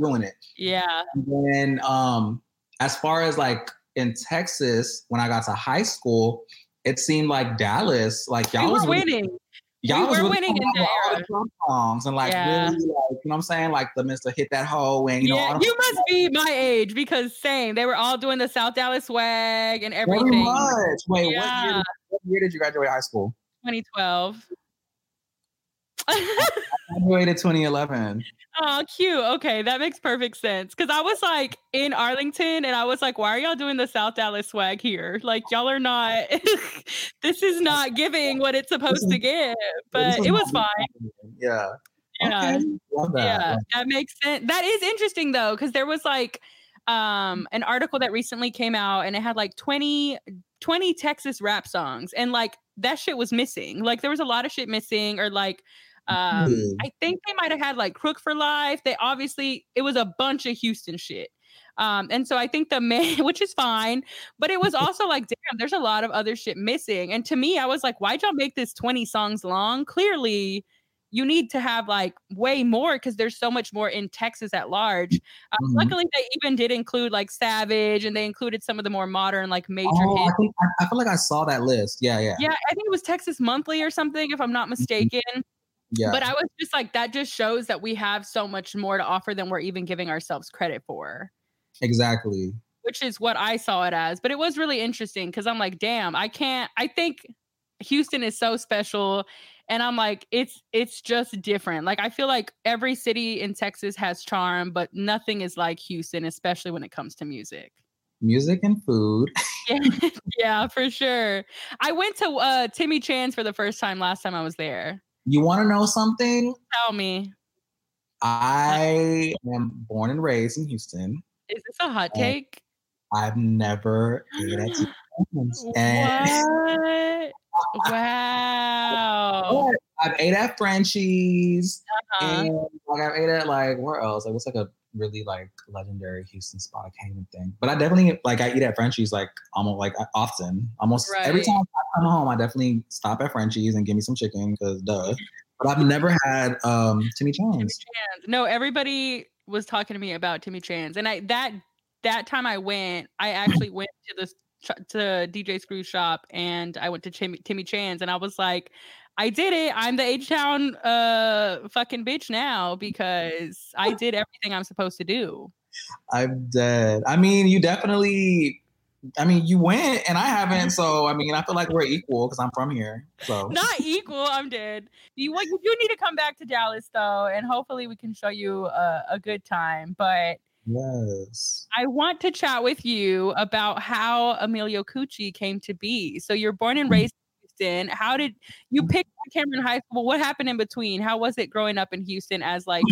doing, it. yeah. And then um, as far as like in Texas, when I got to high school, it seemed like Dallas, like y'all We was were really- winning. Y'all We was were really winning in coming out that with all the Trump songs and like Yeah. really like, you know what I'm saying? Like the Mr. Hit That Hoe and you know, yeah, the- you must be my age because same. They were all doing the South Dallas swag and Very everything. much. Wait, what, year what year did you graduate high school? 2012. Graduated 2011. Oh, cute. Okay, that makes perfect sense. Because I was like in Arlington and I was like, why are y'all doing the South Dallas swag here? Like, y'all are not, this is not giving what it's supposed to give. But it was fine. Yeah. Yeah. Okay. That. Yeah, that makes sense. That is interesting though, because there was like um an article that recently came out and it had like 20 20 Texas rap songs and like that shit was missing. Like there was a lot of shit missing or like um Really? I think they might have had like Crook for Life. They obviously it was a bunch of Houston shit. Um, and so I think the man, which is fine, but it was also like, damn, there's a lot of other shit missing. And to me, I was like, why'd y'all make this 20 songs long? Clearly, you need to have like way more because there's so much more in Texas at large. Uh, Mhm. Luckily, they even did include like Savage and they included some of the more modern, like major Oh, I, hits. think, I, I feel like I saw that list. Yeah, yeah, Yeah, I think it was Texas Monthly or something, if I'm not mistaken. Yeah. But I was just like, that just shows that we have so much more to offer than we're even giving ourselves credit for, exactly. which is what I saw it as. But it was really interesting because I'm like, damn, I can't, I think Houston is so special. And I'm like, it's it's just different. Like I feel like every city in Texas has charm, but nothing is like Houston, especially when it comes to music. Music and food. Yeah, yeah, for sure. I went to uh Timmy Chan's for the first time last time I was there. You want to know something? Tell me, I am born and raised in Houston. is this a hot take? I've never ate at And What? Wow. I've ate at Frenchy's. Uh-huh. And like I've ate at like where else? Like what's like a really like legendary Houston spot? I can't even think. But I definitely like I eat at Frenchy's like almost like often. Almost every time I come home, I definitely stop at Frenchy's and give me some chicken because duh. But I've never had um Timmy John's. Chan's. No, everybody was talking to me about Timmy Chan's, and I that that time I went, I actually went to the ch- to DJ Screw shop, and I went to Timmy, Timmy Chan's, and I was like, I did it. I'm the H Town uh fucking bitch now because I did everything I'm supposed to do. I'm dead. I mean, you definitely. I mean, you went and I haven't, so I mean, I feel like we're equal because I'm from here. So Not equal. I'm dead. You what? You do need to come back to Dallas though, and hopefully we can show you a, a good time. But yes, I want to chat with you about how Emilio Cucci came to be. So you're born and raised in Houston. How did you pick Cameron High School? What happened in between? How was it growing up in Houston as like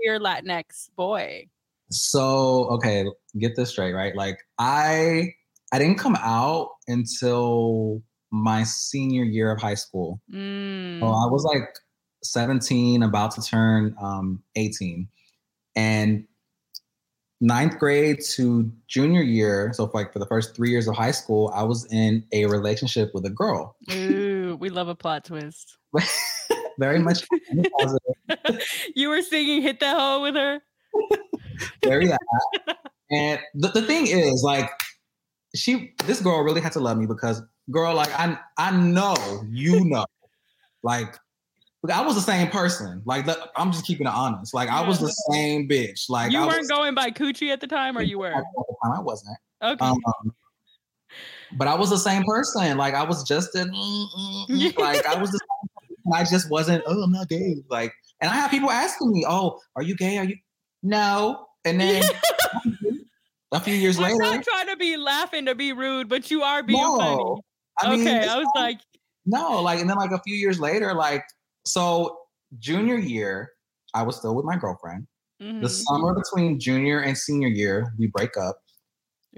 your Latinx boy? So okay, get this straight, right? Like I I didn't come out until my senior year of high school. Mm. So I was like 17, about to turn um, 18. And ninth grade to junior year, so for like for the first three years of high school, I was in a relationship with a girl. Ooh, we love a plot twist. Very much positive. you were singing "Hit That Hole" with her. very that. And the, the thing is, like, she, this girl really had to love me because girl, like I I know you know, like I was the same person. Like the, I'm just keeping it honest. Like I was the same bitch. Like you I weren't was, going by coochie at the time, or you were? I wasn't. Okay. Um, but I was the same person. Like I was just a like I was the same. I just wasn't. Oh, I'm not gay. Like, and I have people asking me, "Oh, are you gay? Are you?" No. And then a few years later I'm not trying to be laughing to be rude, but you are being no. funny. I mean, okay, I was fine. like, no, like, and then like a few years later, like, so junior year, I was still with my girlfriend. The mhm. summer between junior and senior year, we break up.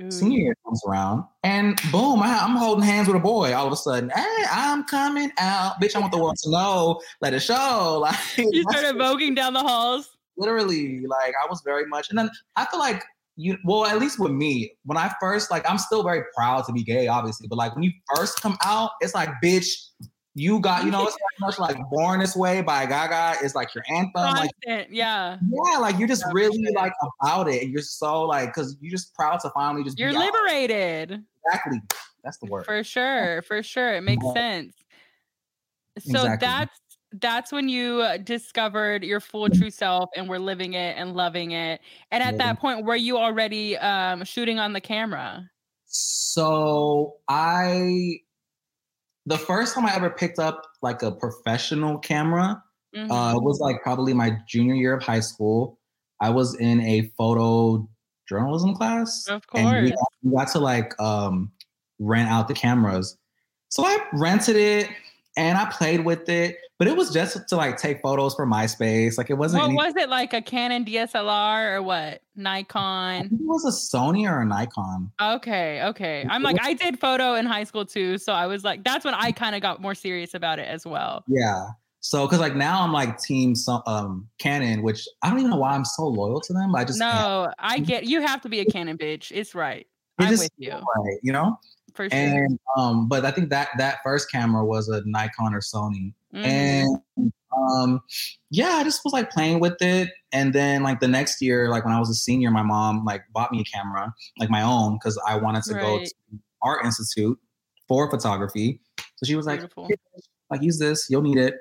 Ooh. Senior year comes around, and boom, I, I'm holding hands with a boy. All of a sudden, hey, I'm coming out, bitch. I want the world to know. Let it show. Like, you started voguing down the halls. literally, like, I was very much, and then I feel like you. Well, at least with me, when I first, like, I'm still very proud to be gay, obviously, but like when you first come out, it's like, bitch. You got, you know, it's much like "Born This Way" by Gaga. It's like your anthem. Like, yeah. yeah, like you're just Yeah, really sure. like about it, and you're so like, because you're just proud to finally just You're be out. liberated. Exactly, that's the word. For sure, for sure. It makes Yeah. sense. So Exactly. that's that's when you uh, discovered your full true self and were living it and loving it. And at Living. that point, were you already um, shooting on the camera? So I, the first time I ever picked up like a professional camera, Mhm. uh, it was like probably my junior year of high school. I was in a photo journalism class, Of and we got, we got to like um, rent out the cameras. So I rented it and I played with it, but it was just to like take photos for MySpace. Like it wasn't. What any- was it like a Canon DSLR or what? Nikon. it was a Sony or a Nikon. Okay, okay. I'm like, I did photo in high school too. So I was like, that's when I kind of got more serious about it as well. Yeah. So, because like now I'm like team um Canon, which I don't even know why I'm so loyal to them. I just. No, I get you have to be a Canon bitch. It's right. It I'm with you right, you know. For sure. And um, but I think that that first camera was a Nikon or Sony, Mhm. and um, yeah, I just was like playing with it. And then like the next year, like when I was a senior, my mom like bought me a camera, like my own, because I wanted to go to art institute for photography. So she was like. "Here, like use this, you'll need it.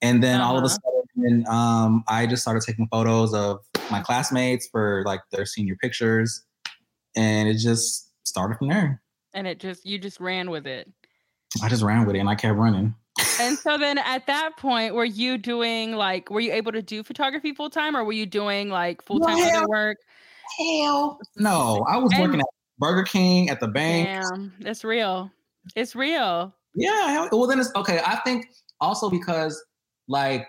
And then all of a Uh-huh. sudden, um, I just started taking photos of my classmates for like their senior pictures, and it just started from there. And it just you just ran with it. I just ran with it and I kept running. And so then at that point, were you doing like were you able to do photography full time or were you doing like full time hell other work? Hell no! I was And- working at Burger King at the bank. Damn, it's real. It's real. Yeah. hell- Well, then it's okay. I think also because like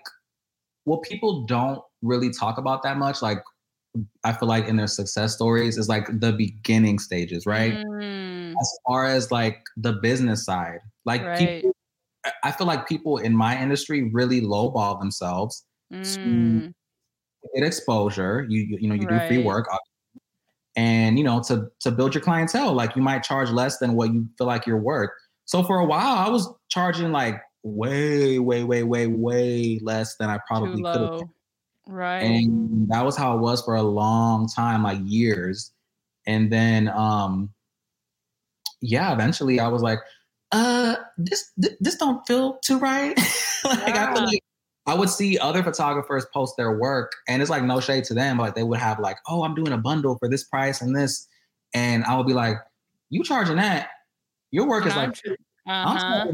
what people don't really talk about that much, like I feel like in their success stories is like the beginning stages, right? Mm, As far as like the business side, like Right. people, I- feel like people in my industry really lowball themselves mm, get exposure. You you, you know you do free work, and you know to to build your clientele. Like you might charge less than what you feel like you're worth. So for a while, I was charging like way, way, way, way, way less than I probably could have. Right. And that was how it was for a long time, like years. And then, um, yeah, eventually I was like, uh, this th- this don't feel too right. like I feel like I would see other photographers post their work, and it's like no shade to them, but like they would have like, oh, I'm doing a bundle for this price and this, and I would be like, you charging that? Your work is like, uh-huh.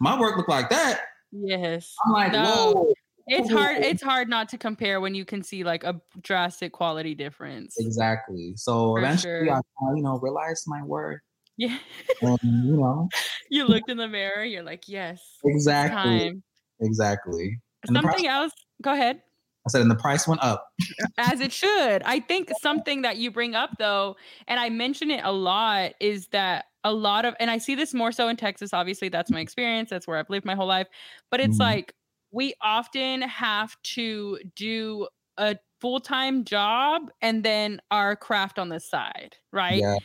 my work look like that. Yes. I'm like, No. whoa, It's hard. It's hard not to compare when you can see like a drastic quality difference. exactly. So For eventually, sure. I you know realized my worth, Yeah. and you know you looked in the mirror. You're like, yes. exactly, exactly. And Something price, else. Go ahead. I said, and the price went up. As it should. I think something that you bring up though, and I mention it a lot, is that a lot of, and I see this more so in Texas. Obviously, that's my experience. That's where I've lived my whole life. But it's Mhm. like we often have to do a full time job and then our craft on the side, right? Yeah.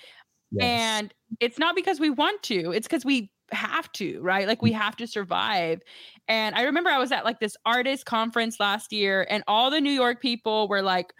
Yes. And it's not because we want to, it's because we have to, right? Like we mm. have to survive. And I remember I was at like this artist conference last year, and all the New York people were like,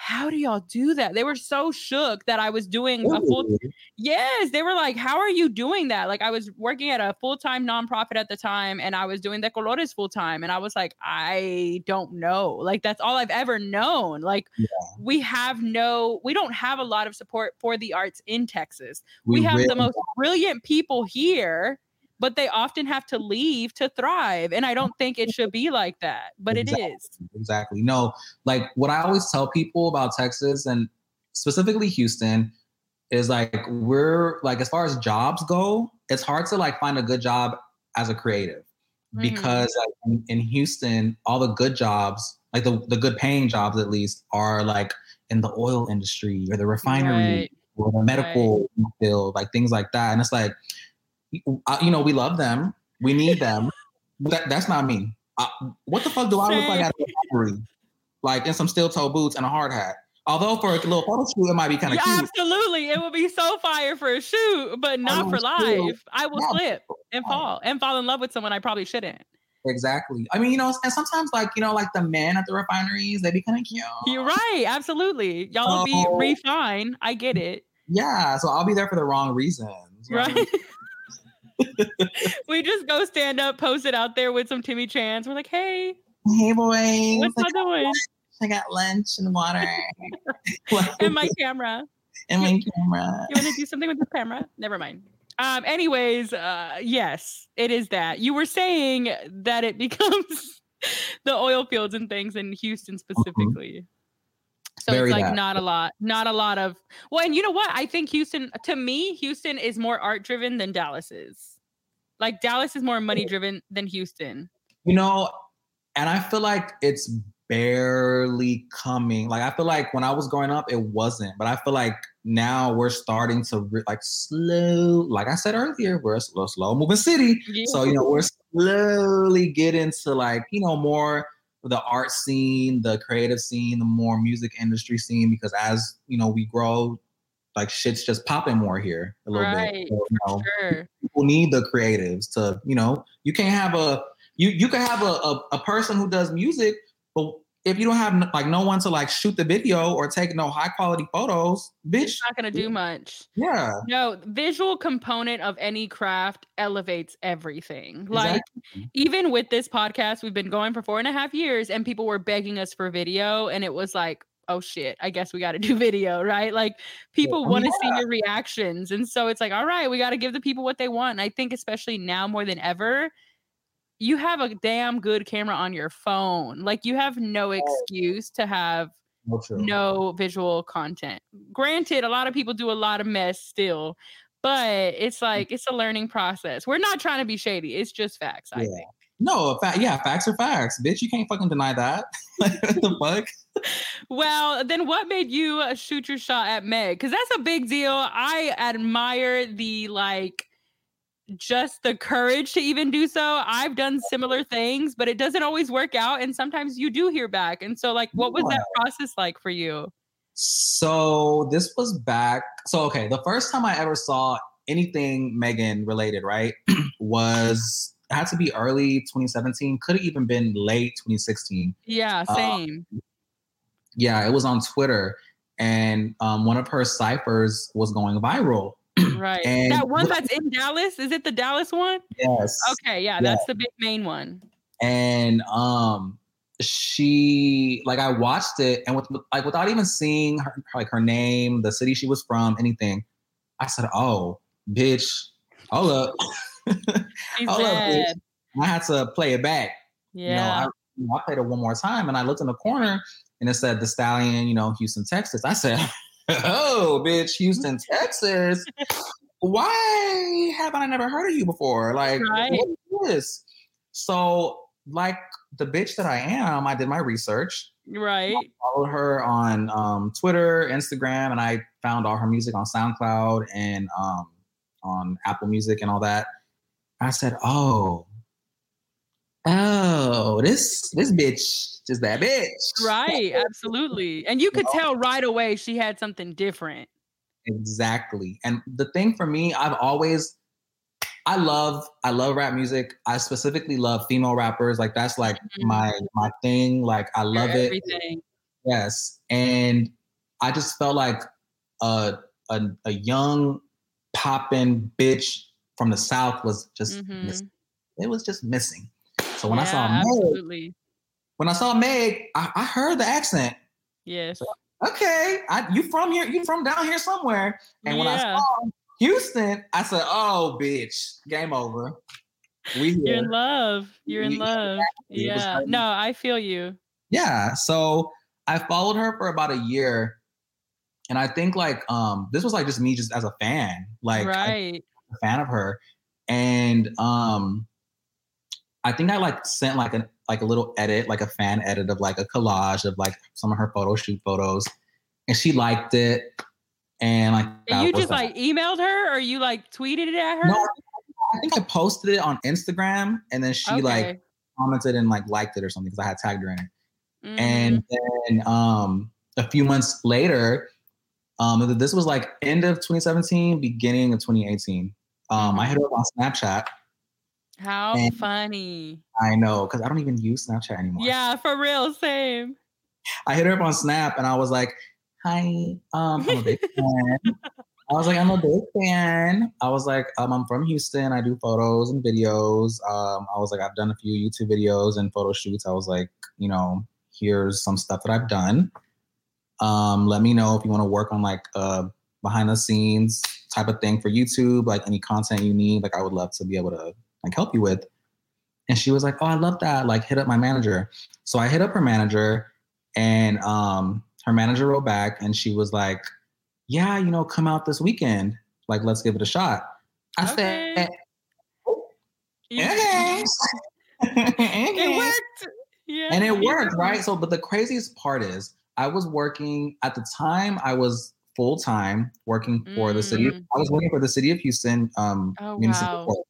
how do y'all do that? They were so shook that I was doing a full Yes, they were like, "How are you doing that?" Like I was working at a full-time nonprofit at the time and I was doing De Colores full-time and I was like, "I don't know." Like that's all I've ever known. Like Yeah. we have no we don't have a lot of support for the arts in Texas. We, have the most brilliant people here, but they often have to leave to thrive and I don't think it should be like that, but it Exactly. is. exactly. No, like what I always tell people about Texas and specifically Houston is like we're like as far as jobs go, it's hard to like find a good job as a creative Mhm. because like, in, in Houston, all the good jobs, like the, the good paying jobs at least, are like in the oil industry or the refinery Right. or the medical field, like things like that. And it's like, you know, we love them, we need them. that, that's not me. I, what the fuck do I look like at a refinery? Like in some steel toe boots and a hard hat. Although for a little photo shoot, it might be kind of Yeah, cute. absolutely. It would be so fire for a shoot, but not for still- live. I will Yeah, slip and fall and fall in love with someone I probably shouldn't. Exactly. I mean, you know, and sometimes like you know, like the men at the refineries, they be kind of cute. You're right. Absolutely. Y'all will be refined. I get it. Yeah, so I'll be there for the wrong reasons. you know what I mean? Right. we just go stand up, post it out there with some Timmy Chan's. We're like, hey, Hey boys, what's I I doing? I got lunch and water. And my camera. and my camera. You want to do something with the camera? Never mind. Um, anyways, uh, yes, it is that. You were saying that it becomes the oil fields and things in Houston specifically. So Very it's like that. not a lot, not a lot of well, and you know what? I think Houston, to me, Houston is more art driven than Dallas is. Like Dallas is more money oh. driven than Houston. You know, and I feel like it's barely coming. Like I feel like when I was growing up, it wasn't, but I feel like now we're starting to re- like slow. Like I said earlier, we're a slow, slow moving city. So you know, we're slowly getting to like you know more the art scene, the creative scene, the more music industry scene. Because as you know, we grow, like shit's just popping more here a little Right, bit. So, you know, sure. people need the creatives to you know you can't have a you you can have a, a, a person who does music but if you don't have like no one to like shoot the video or take no high quality photos bitch It's not gonna do much. yeah No, visual component of any craft elevates everything. Like even with this podcast, we've been going for four and a half years, and people were begging us for video, and it was like, oh shit, I guess we got to do video, right? Like people Oh, want to see your reactions, and so it's like, all right, we got to give the people what they want. And I think especially now more than ever. You have a damn good camera on your phone. Like you have no excuse to have no, no visual content. Granted, a lot of people do a lot of mess still, but it's mm. like it's a learning process. We're not trying to be shady. It's just facts, I think. No fa- yeah facts are facts bitch you can't fucking deny that what the fuck Well, then what made you uh, shoot your shot at Meg? Because that's a big deal. I admire the like just the courage to even do so. I've done similar things, but it doesn't always work out. And sometimes you do hear back. And so, like, what was that process like for you? So this was back. So okay, the first time I ever saw anything Megan related, right, was it had to be early 2017. Could have even been late 2016. Yeah, Uh, same. Yeah, it was on Twitter, and um, one of her ciphers was going viral. right. and That one that's in Dallas. Is it the Dallas one? Yes. Okay, yeah, Yeah. that's the big main one. and um she like i watched it and with like without even seeing her like her name the city she was from anything i said oh bitch hold up She's Hold up, dead. i had to play it back Yeah. you know I, you know, I played it one more time and i looked in the corner and it said the stallion you know houston texas i said oh bitch houston texas why haven't i never heard of you before like Right. what is this so like the bitch that i am i did my research right. followed her on um, twitter instagram and i found all her music on soundcloud and um, on apple music and all that i said oh oh this this bitch is that bitch Right. Absolutely. And you could tell right away she had something different. Exactly. And the thing for me, I've always I love I love rap music. I specifically love female rappers. Like that's like Mhm. my my thing. Like I You're love it. Everything. Yes, and I just felt like a a, a young poppin' bitch from the south was just Mhm. missing. It was just missing. So when I saw Meg, absolutely. when I saw Meg, I, I heard the accent. Yes. Okay, I, you from here? You from down here somewhere? And when I saw Houston, I said, "Oh, bitch, game over. We You're in love. You're in love. It Yeah. No, I feel you. Yeah. So I followed her for about a year. And I think like um this was like just me just as a fan. Like right. A fan of her. And um I think I like sent like an like a little edit, like a fan edit of like a collage of like some of her photo shoot photos. And she liked it. And like And you just that. like emailed her or you like tweeted it at her? No, I think I posted it on Instagram and then she like commented and like liked it or something because I had tagged her in it. Mhm. And then um, a few months later, um, this was like end of 2017, beginning of 2018. Um, I hit her up on Snapchat. how and- funny. I know because I don't even use Snapchat anymore. Yeah, for real. Same. I hit her up on Snap and I was like, "Hi, um, I'm a big fan." I was like, "I'm a big fan." I was like, um, "I'm from Houston. I do photos and videos." Um, I was like, "I've done a few YouTube videos and photo shoots." I was like, "You know, here's some stuff that I've done. Um, let me know if you want to work on like a behind the scenes type of thing for YouTube, like any content you need. Like, I would love to be able to like help you with." And she was like, "Oh, I love that. Like, hit up my manager." So I hit up her manager, and um, her manager wrote back, and she was like, "Yeah, you know, come out this weekend. Like, let's give it a shot." I Okay. said, You- "Okay." It worked. Yeah. and it worked, right? So, but the craziest part is, I was working at the time. I was full time working for the city. Of, Mm. I was working for the city of Houston um, Oh, municipal wow. court.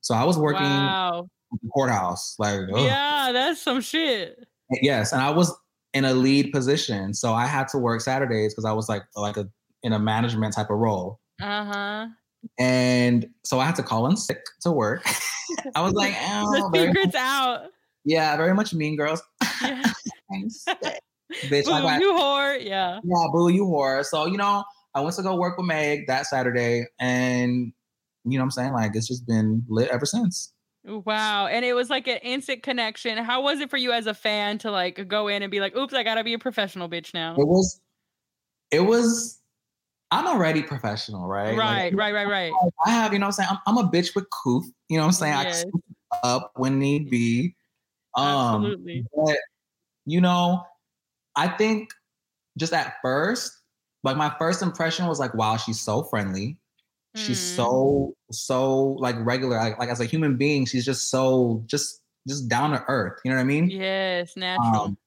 So I was working Wow. the courthouse, like ugh. Yeah, that's some shit. Yes, and I was in a lead position, so I had to work Saturdays because I was like like a in a management type of role, Uh huh. and so I had to call in sick to work. I was like, oh, the secret's out. yeah, very much Mean Girls. Yeah. Bitch, Boo, I got you whore. Yeah. yeah, boo, you whore. So you know, I went to go work with Meg that Saturday, and you know, what I'm saying like it's just been lit ever since. Wow. And it was like an instant connection. How was it for you as a fan to like go in and be like, oops, I gotta be a professional bitch now? It was, it was. I'm already professional, right? Right, Like, right, right, right. I have, you know what I'm saying? I'm, I'm a bitch with cooth. You know what I'm saying? I Yes. scoop up when need be. Um, Absolutely. But, you know, I think just at first, like my first impression was like, wow, she's so friendly. She's Mm. so, so like regular. Like, like as a human being, she's just so, just, just down to earth. You know what I mean? Yes, natural. Um,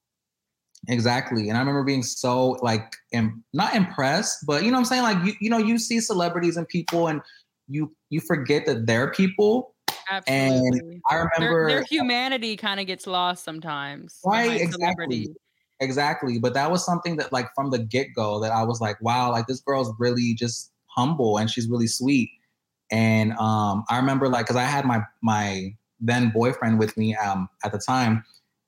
exactly. And I remember being so like Im- not impressed, but you know what I'm saying? Like you, you know, you see celebrities and people and you you forget that they're people. Absolutely. I Their, remember their humanity kind of gets lost sometimes. Right, exactly. Exactly, but that was something that like from the get-go that I was like, wow, like this girl's really just humble and she's really sweet. And um I remember like cuz I had my my then boyfriend with me um at the time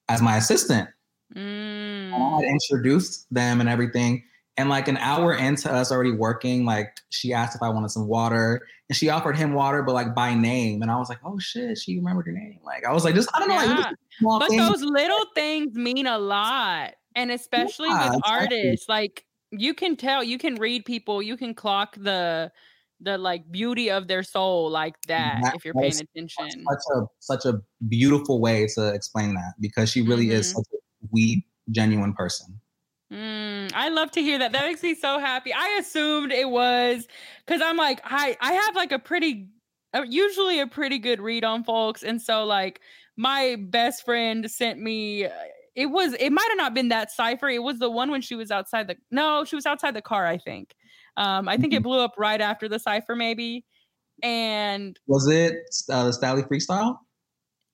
as my assistant. Mm. I introduced them and everything. And like an hour into us already working, like she asked if I wanted some water, and she offered him water, but like by name. And I was like, "Oh shit, she remembered her name." Like I was like, "Just I don't know, like Yeah. small But things." those little things mean a lot. And especially Yeah, with artists, like you can tell, you can read people, you can clock the the like beauty of their soul like that That- if you're paying is attention. such a such a beautiful way to explain that because she really is Mhm. such a sweet, genuine person. Mm, I love to hear that. That makes me so happy. I assumed it was because I'm like, I I have like a pretty, uh, usually a pretty good read on folks, and so like my best friend sent me. It was it might have not been that cipher. It was the one when she was outside the no, she was outside the car. I think. Um, I think it blew up right after the cipher, maybe, and Was it uh, the Stalli Freestyle?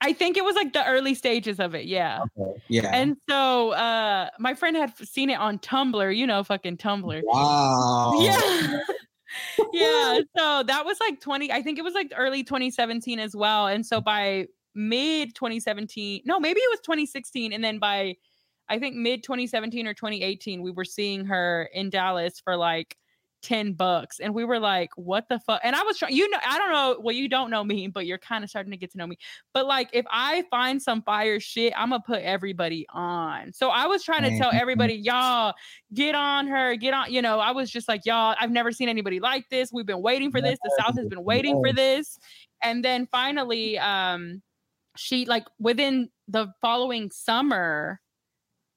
I think it was like the early stages of it. Yeah. Okay. Yeah. And so uh my friend had seen it on Tumblr, you know, fucking Tumblr. wow. Yeah. yeah. So that was like 20, I think it was like early 2017 as well. And so by mid 2017, no, maybe it was 2016. And then by I think mid 2017 or 2018, we were seeing her in Dallas for like 10 bucks. And we were like, what the fuck? And I was trying, you know, I don't know. Well, you don't know me, but you're kind of starting to get to know me. But like, if I find some fire shit, I'm going to put everybody on. So I was trying to tell everybody, y'all, get on her, get on. You know, I was just like, y'all, I've never seen anybody like this. We've been waiting for this. The South has been waiting for this. And then finally, um, she like within the following summer,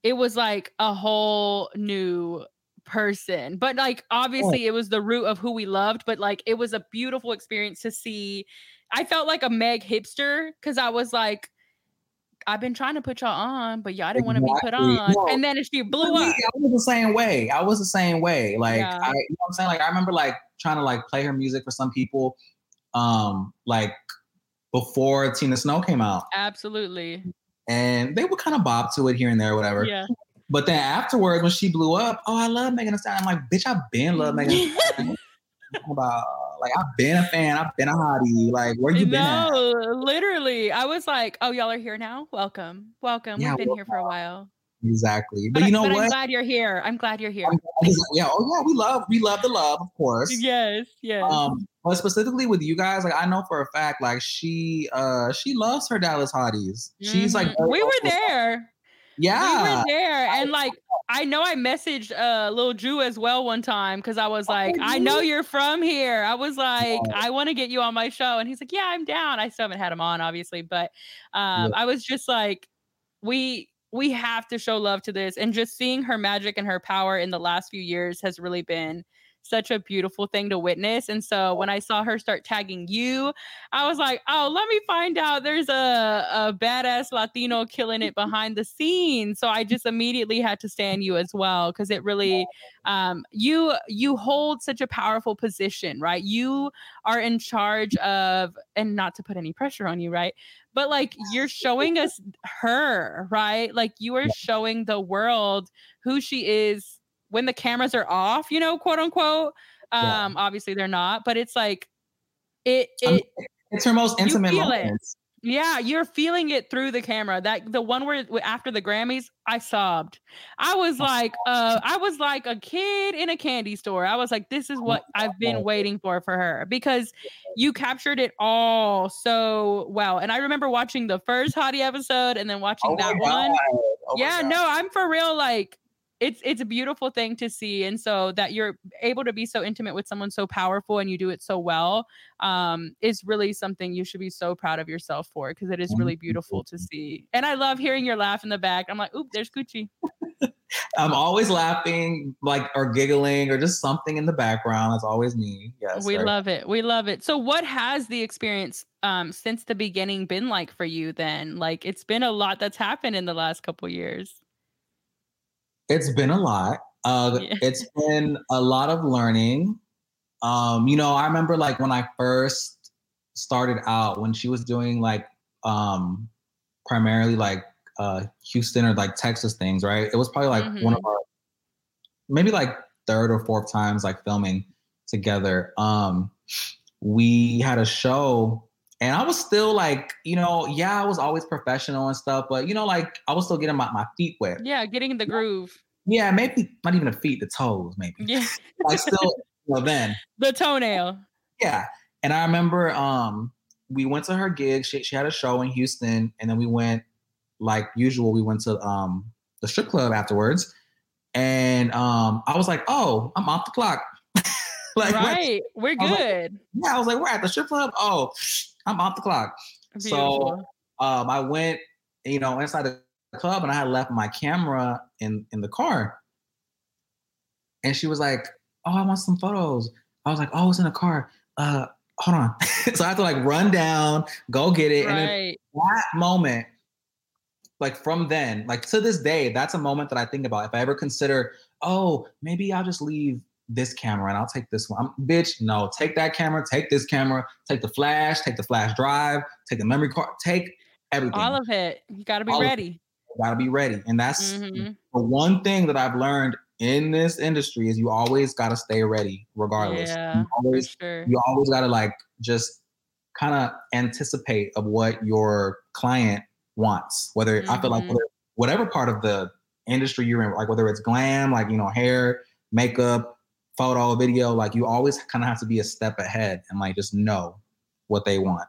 it was like a whole new person. But like obviously it was the root of who we loved, but like it was a beautiful experience to see. I felt like a Meg hipster because I was like, I've been trying to put y'all on, but y'all didn't want to be put on. No, and then she blew Me, up. I was the same way. I was the same way. Like Yeah. I, you know what I'm saying? Like I remember like trying to like play her music for some people, um, like before Tina Snow came out, Absolutely. and they would kind of bob to it here and there, whatever. Yeah. But then afterwards, when she blew up, oh, I love Megan Thee Stallion. I'm like, bitch, I've been love Megan Thee Stallion. What you talking about like I've been a fan. I've been a hottie. Like where you been? No, literally. I was like, oh, y'all are here now? Welcome. Welcome. Yeah, We've been here for a while. Exactly. But, But, you know but I'm glad you're here. I'm glad you're here. Just- yeah. Oh yeah. We love we love the love, of course. Yes, yes. Um, but specifically with you guys, like I know for a fact, like she uh she loves her Dallas hotties. She's like Mhm. we were there. Yeah. We were there. And like I know I messaged uh Lil Drew as well one time because I was like, I know you're from here. I was like, I want to get you on my show. And he's like, Yeah, I'm down. I still haven't had him on, obviously, but um I was just like, we we have to show love to this. And just seeing her magic and her power in the last few years has really been such a beautiful thing to witness. And so when I saw her start tagging you, I was like, oh, let me find out there's a, a badass Latino killing it behind the scenes. So I just immediately had to stand you as well because it really um you you hold such a powerful position, right? You are in charge of and not to put any pressure on you, right? But like you're showing us her, right? Like you are showing the world who she is when the cameras are off, you know, quote unquote. Yeah. Um, obviously they're not, but it's like it it It's her most intimate feel it. moments. yeah, you're feeling it through the camera. That the one where after the Grammys, I sobbed. I was like, uh, I was like a kid in a candy store. I was like, this is what I've been waiting for for her because you captured it all so well. And I remember watching the first Hottie episode and then watching Oh that one. Oh yeah, no, I'm for real. Like it's it's a beautiful thing to see, and so that you're able to be so intimate with someone so powerful and you do it so well um, is really something you should be so proud of yourself for because it is really beautiful to see. And I love hearing your laugh in the back. I'm like, oop, there's Gucci. I'm always laughing, like or giggling, or just something in the background. That's always me. Yes. we right. love it. We love it. So, what has the experience um, since the beginning been like for you? Then, like, it's been a lot that's happened in the last couple years. It's been a lot. Uh, Yeah. It's been a lot of learning. Um, you know, I remember like when I first started out, when she was doing like um, primarily like uh, Houston or like Texas things, right? It was probably like one of our maybe like third or fourth times like filming together. Um, we had a show and I was still like, you know, yeah, I was always professional and stuff, but you know, like I was still getting my, my feet wet. Yeah, getting in the groove. Yeah, maybe not even the feet, the toes, maybe. Yeah, Like still, well, then, the toenail. yeah. And I remember um we went to her gig. She she had a show in Houston, and then we went like usual. We went to um the strip club afterwards, and um I was like, oh, I'm off the clock. like, we're- right, we're I like, good. yeah, I was like, we're at the strip club. Oh, I'm off the clock. Beautiful. um, I went, you know, inside the club and I had left my camera in in the car. And she was like, "Oh, I want some photos." I was like, "Oh, it's in the car. Uh, hold on." so I had to like run down, go get it, and that moment, like from then, like to this day, that's a moment that I think about. If I ever consider, oh, maybe I'll just leave this camera and I'll take this one. I'm, bitch, no, take that camera, take this camera, take the flash, take the flash drive, take the memory card, take everything. All of it. You got to be All ready. gotta be ready. And that's Mhm. the one thing that I've learned in this industry is you always gotta stay ready, regardless. Yeah, you always sure. you always gotta like just kind of anticipate of what your client wants. Whether I feel like Mhm. whether, whatever part of the industry you're in, like whether it's glam, like you know, hair, makeup, photo, video, like you always kind of have to be a step ahead and like just know what they want.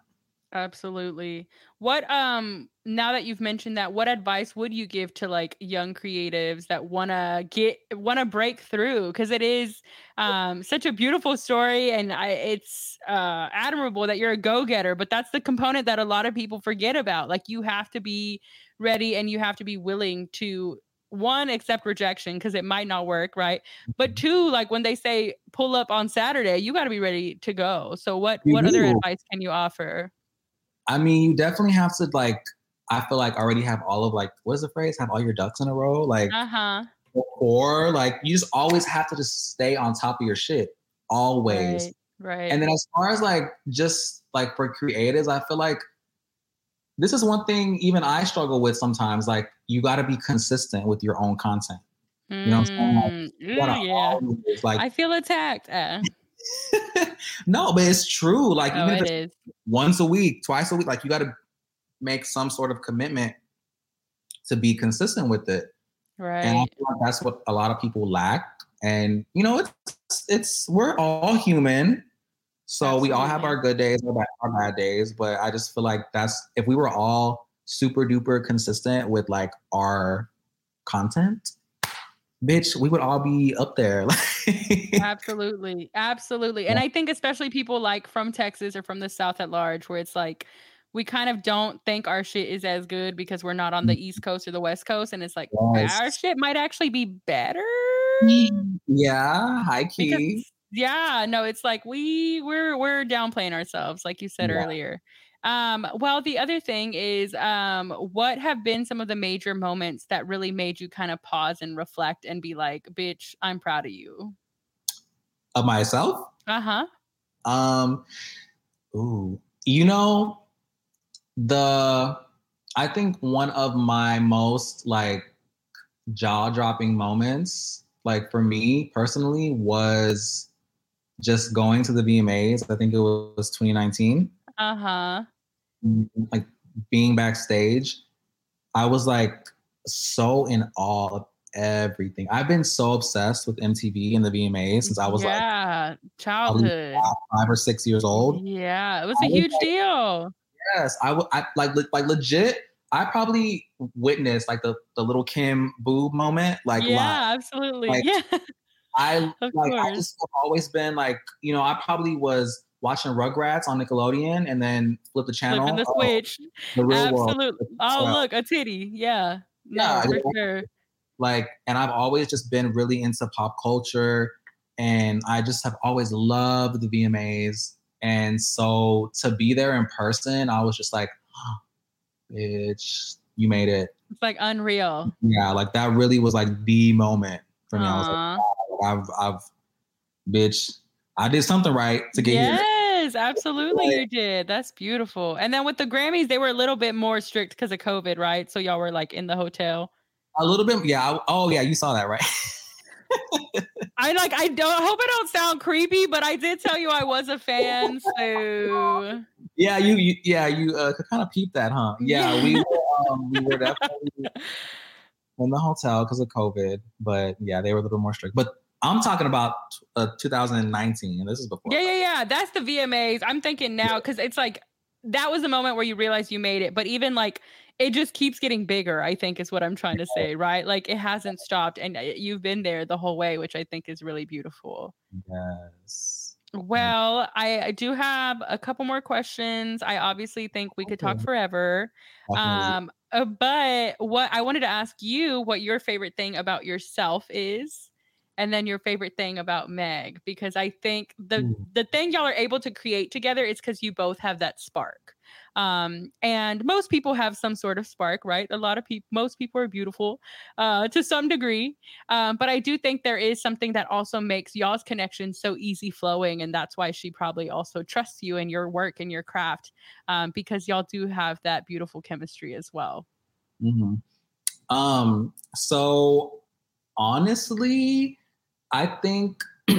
Absolutely. What um now that you've mentioned that, what advice would you give to like young creatives that want to get want to break through cuz it is um such a beautiful story and I it's uh admirable that you're a go-getter, but that's the component that a lot of people forget about. Like you have to be ready and you have to be willing to one accept rejection because it might not work right but Mm-hmm. two like when they say pull up on saturday you got to be ready to go so what You what other advice can you offer I mean, you definitely have to like. I feel like already have all of like what is the phrase? Have all your ducks in a row, like uh-huh or like you just always have to just stay on top of your shit always. right right And then as far as like just like for creatives, I feel like this is one thing even I struggle with sometimes. Like you got to be consistent with your own content. know what I'm saying? Like, Mm, You ooh, gotta yeah always, like i feel attacked uh, no, but it's true. Like oh even it once a week, twice a week, like you got to make some sort of commitment to be consistent with it. And right feel like that's what a lot of people lack. And you know, it's it's we're all human. So we all have our good days, our bad, our bad days. But I just feel like that's if we were all super duper consistent with like our content, bitch, we would all be up there. absolutely absolutely and Yeah. i think especially people like from texas or from the south at large where it's like we kind of don't think our shit is as good because we're not on the mm-hmm. east coast or the west coast and it's like Yes. our shit might actually be better yeah, high key. because yeah no it's like we we're we're downplaying ourselves like you said Yeah. earlier um well the other thing is um what have been some of the major moments that really made you kind of pause and reflect and be like bitch i'm proud of you Of myself. uh-huh Um, ooh, you know, the I think one of my most like jaw dropping moments, like for me personally, was just going to the VMAs. I think it was 2019. uh-huh Like being backstage, I was like so in awe of everything. I've been so obsessed with MTV and the VMAs since I was like childhood five or six years old. yeah it was I a huge like- deal Yes, I would. I like like legit. I probably witnessed like the the Lil' Kim boob moment. Like yeah live. absolutely Like, yeah I of like I just always been like you know I probably was watching Rugrats on Nickelodeon and then flip the channel. flipping the oh, switch the real world. absolutely oh look a titty yeah no Yeah, for sure Like, and I've always just been really into pop culture, and I just have always loved the VMAs. And so to be there in person, I was just like, ah, bitch, you made it. it's like unreal yeah, like that really was like the moment for me. I was like, Aw. I've, I've, bitch, I did something right to get here. yes, absolutely Like- you did. That's beautiful. And then with the Grammys, they were a little bit more strict because of COVID, right? So y'all were like in the hotel. A little bit, yeah. I- oh, yeah, you saw that, right? I like I don't I hope I don't sound creepy, but I did tell you I was a fan. So yeah, you, you yeah, you uh, could kind of peep that, huh? Yeah, Yeah. we were, um, we were definitely in the hotel because of COVID, but yeah, they were a little more strict. But I'm talking about uh, 2019, and this is before. yeah, yeah, yeah. That's the VMAs. I'm thinking now because it's like that was the moment where you realized you made it. But even like it just keeps getting bigger, I think is what I'm trying to say, right? Like it hasn't stopped and uh, you've been there the whole way, which I think is really beautiful. Yes. Well, I, I do have a couple more questions. I obviously think we could talk forever. Um, uh, but what I wanted to ask you what your favorite thing about yourself is, and then your favorite thing about Meg, because I think the Ooh. the thing y'all are able to create together is because you both have that spark. Um, and most people have some sort of spark, right? A lot of people, most people are beautiful uh, to some degree. Um, but I do think there is something that also makes y'all's connection so easy flowing. And that's why she probably also trusts you and your work and your craft um, because y'all do have that beautiful chemistry as well. hmm Um, so honestly, I think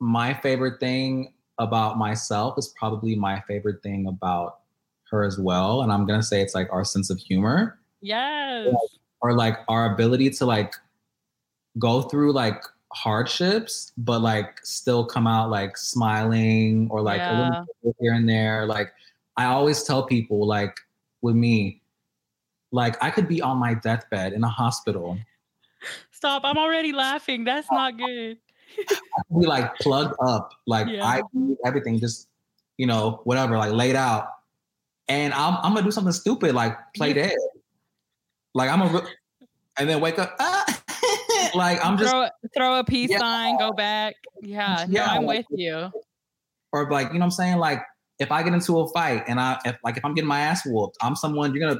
my favorite thing about myself is probably my favorite thing about her as well. And I'm gonna say it's like our sense of humor. Yes. or like our ability to like go through like hardships, but like still come out like smiling or like a Yeah. little here and there. Like I always tell people, like with me, like I could be on my deathbed in a hospital, Stop. I'm already laughing. That's not good. Be like plugged up, like Yeah. I everything just you know whatever, like laid out, and I'm I'm gonna do something stupid like play dead, like I'm a, and then wake up, ah! like I'm just throw throw a peace Yeah. sign, go back. Yeah, no, Yeah, I'm like- with you. or like you know what I'm saying like if I get into a fight and I if like if I'm getting my ass whooped, I'm someone you're gonna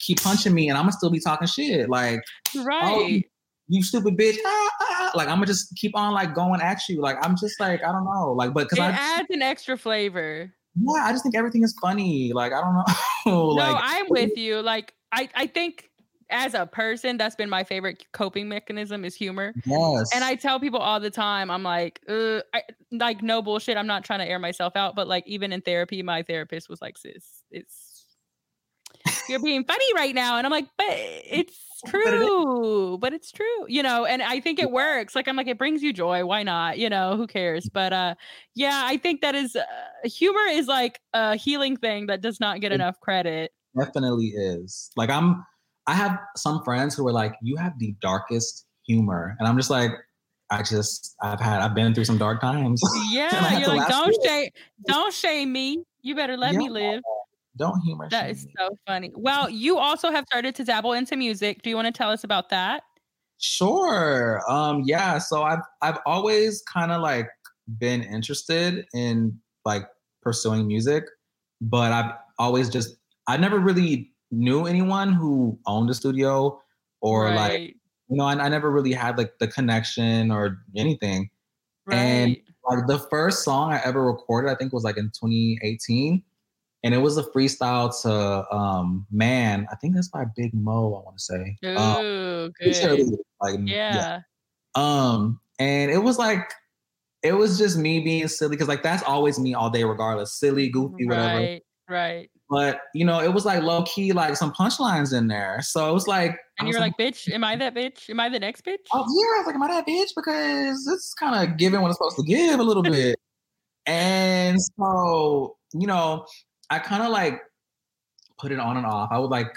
keep punching me and I'm gonna still be talking shit like Right. You stupid bitch ah, ah, ah. like I'm gonna just keep on like going at you like I'm just like I don't know like but because it I adds an extra flavor. yeah I just think everything is funny like I don't know no, like I'm with you. Like I, I think as a person, that's been my favorite coping mechanism is humor. yes And I tell people all the time, I'm like, uh, I, like no bullshit. I'm not trying to air myself out, but like even in therapy, my therapist was like, sis, it's you're being funny right now. And I'm like, but it's But it is. true. But it's true. You know, and I think it works. Like I'm like, it brings you joy. Why not? You know, who cares? But uh yeah, I think that is uh, humor is like a healing thing that does not get It- enough credit. definitely is like I'm I have some friends who are like you have the darkest humor and I'm just like I just I've had I've been through some dark times Yeah, you're like, don't shame, don't shame me. You better let me live. Don't humor That is me. so funny. Well, you also have started to dabble into music. Do you want to tell us about that? Sure. Um, yeah. So I've I've always kind of like been interested in like pursuing music, but I've always just I never really knew anyone who owned a studio or like you know I, I never really had like the connection or anything. Right. and- Like the first song I ever recorded, I think was like in 2018, and it was a freestyle to um Man. I think that's by Big Moe. I want to say. Um, Ooh, sure good. like, Yeah. Um, and it was like, it was just me being silly because like that's always me all day, regardless, silly, goofy, whatever. Right, right. But you know, it was like low key, like some punchlines in there. So it was like, And you're like, bitch, am I that bitch? Am I the next bitch? oh yeah, I was like, am I that bitch? Because it's kind of giving what it's supposed to give a little bit. and so, you know, I kind of like put it on and off. I would like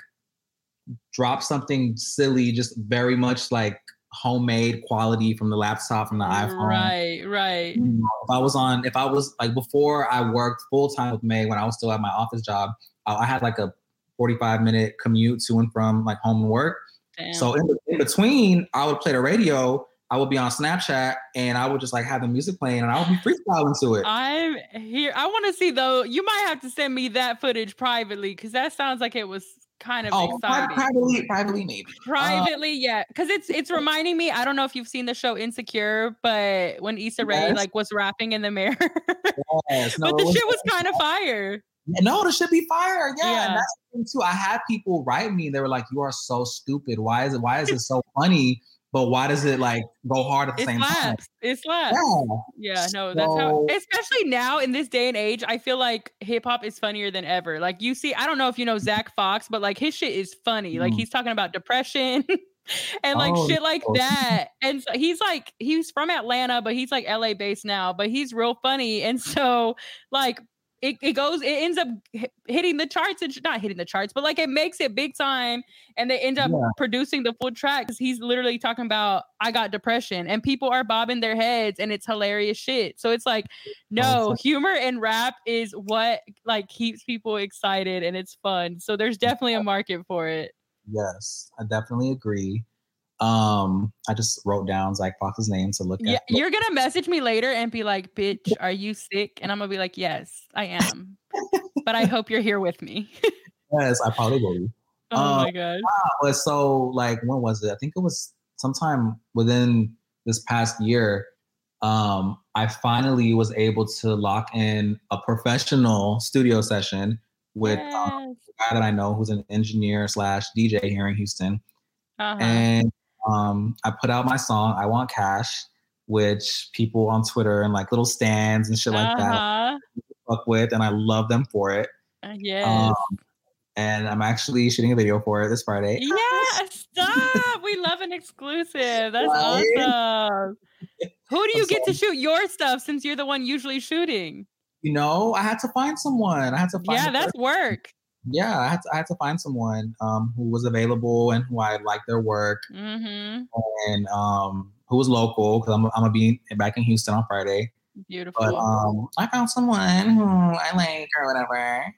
drop something silly, just very much like homemade quality from the laptop, from the iPhone. Right, right. you know, if I was on, if I was like before I worked full time with May when I was still at my office job, I, I had like a 45 minute commute to and from like home and work. Damn. So in, in between, I would play the radio. I would be on Snapchat and I would just like have the music playing and I would be freestyling to it. I'm here. I want to see though. You might have to send me that footage privately because that sounds like it was kind of oh, exciting. privately, privately maybe. Uh, privately yeah because it's it's reminding me i don't know if you've seen the show insecure but when Issa Rae like was rapping in the mirror Yes, no, but the was- shit was kind of fire no, this should be fire. Yeah, Yeah. and that's the thing too. I had people write me. They were like, "You are so stupid. Why is it? Why is it so funny? But why does it like go hard at the it same time?" slaps it slaps Yeah. yeah no that's how especially now in this day and age i feel like hip-hop is funnier than ever like you see i don't know if you know zack fox but like his shit is funny like Mm. he's talking about depression and like Oh, shit like no. that and so he's like he's from atlanta but he's like la based now but he's real funny and so like it, it goes it ends up hitting the charts and not hitting the charts but like it makes it big time and they end up Yeah. producing the full track because he's literally talking about i got depression and people are bobbing their heads and it's hilarious shit so it's like no humor and rap is what like keeps people excited and it's fun so there's definitely a market for it Yes, I definitely agree. Um, I just wrote down Zack Fox's name to look yeah at. you're gonna message me later and be like bitch are you sick and i'm gonna be like yes i am but i hope you're here with me Yes, I probably will. be. oh Uh, my god But so, like, when was it? I think it was sometime within this past year. Um, I finally was able to lock in a professional studio session with um, a guy that I know who's an engineer slash DJ here in Houston. uh-huh. and um, I put out my song "I Want Cash," which people on Twitter and like little stands and shit like that uh-huh. fuck with, and I love them for it. Uh, yes Um, and I'm actually shooting a video for it this Friday. Yeah, stop. We love an exclusive. That's Right? awesome. Who do you I'm get to shoot your stuff since you're the one usually shooting? You know, I had to find someone. I had to find Yeah, that's person- work. Yeah, I had to I had to find someone um who was available and who I liked their work Mm-hmm. and um who was local because I'm I'm gonna be back in Houston on Friday. Beautiful. But um I found someone who I like or whatever.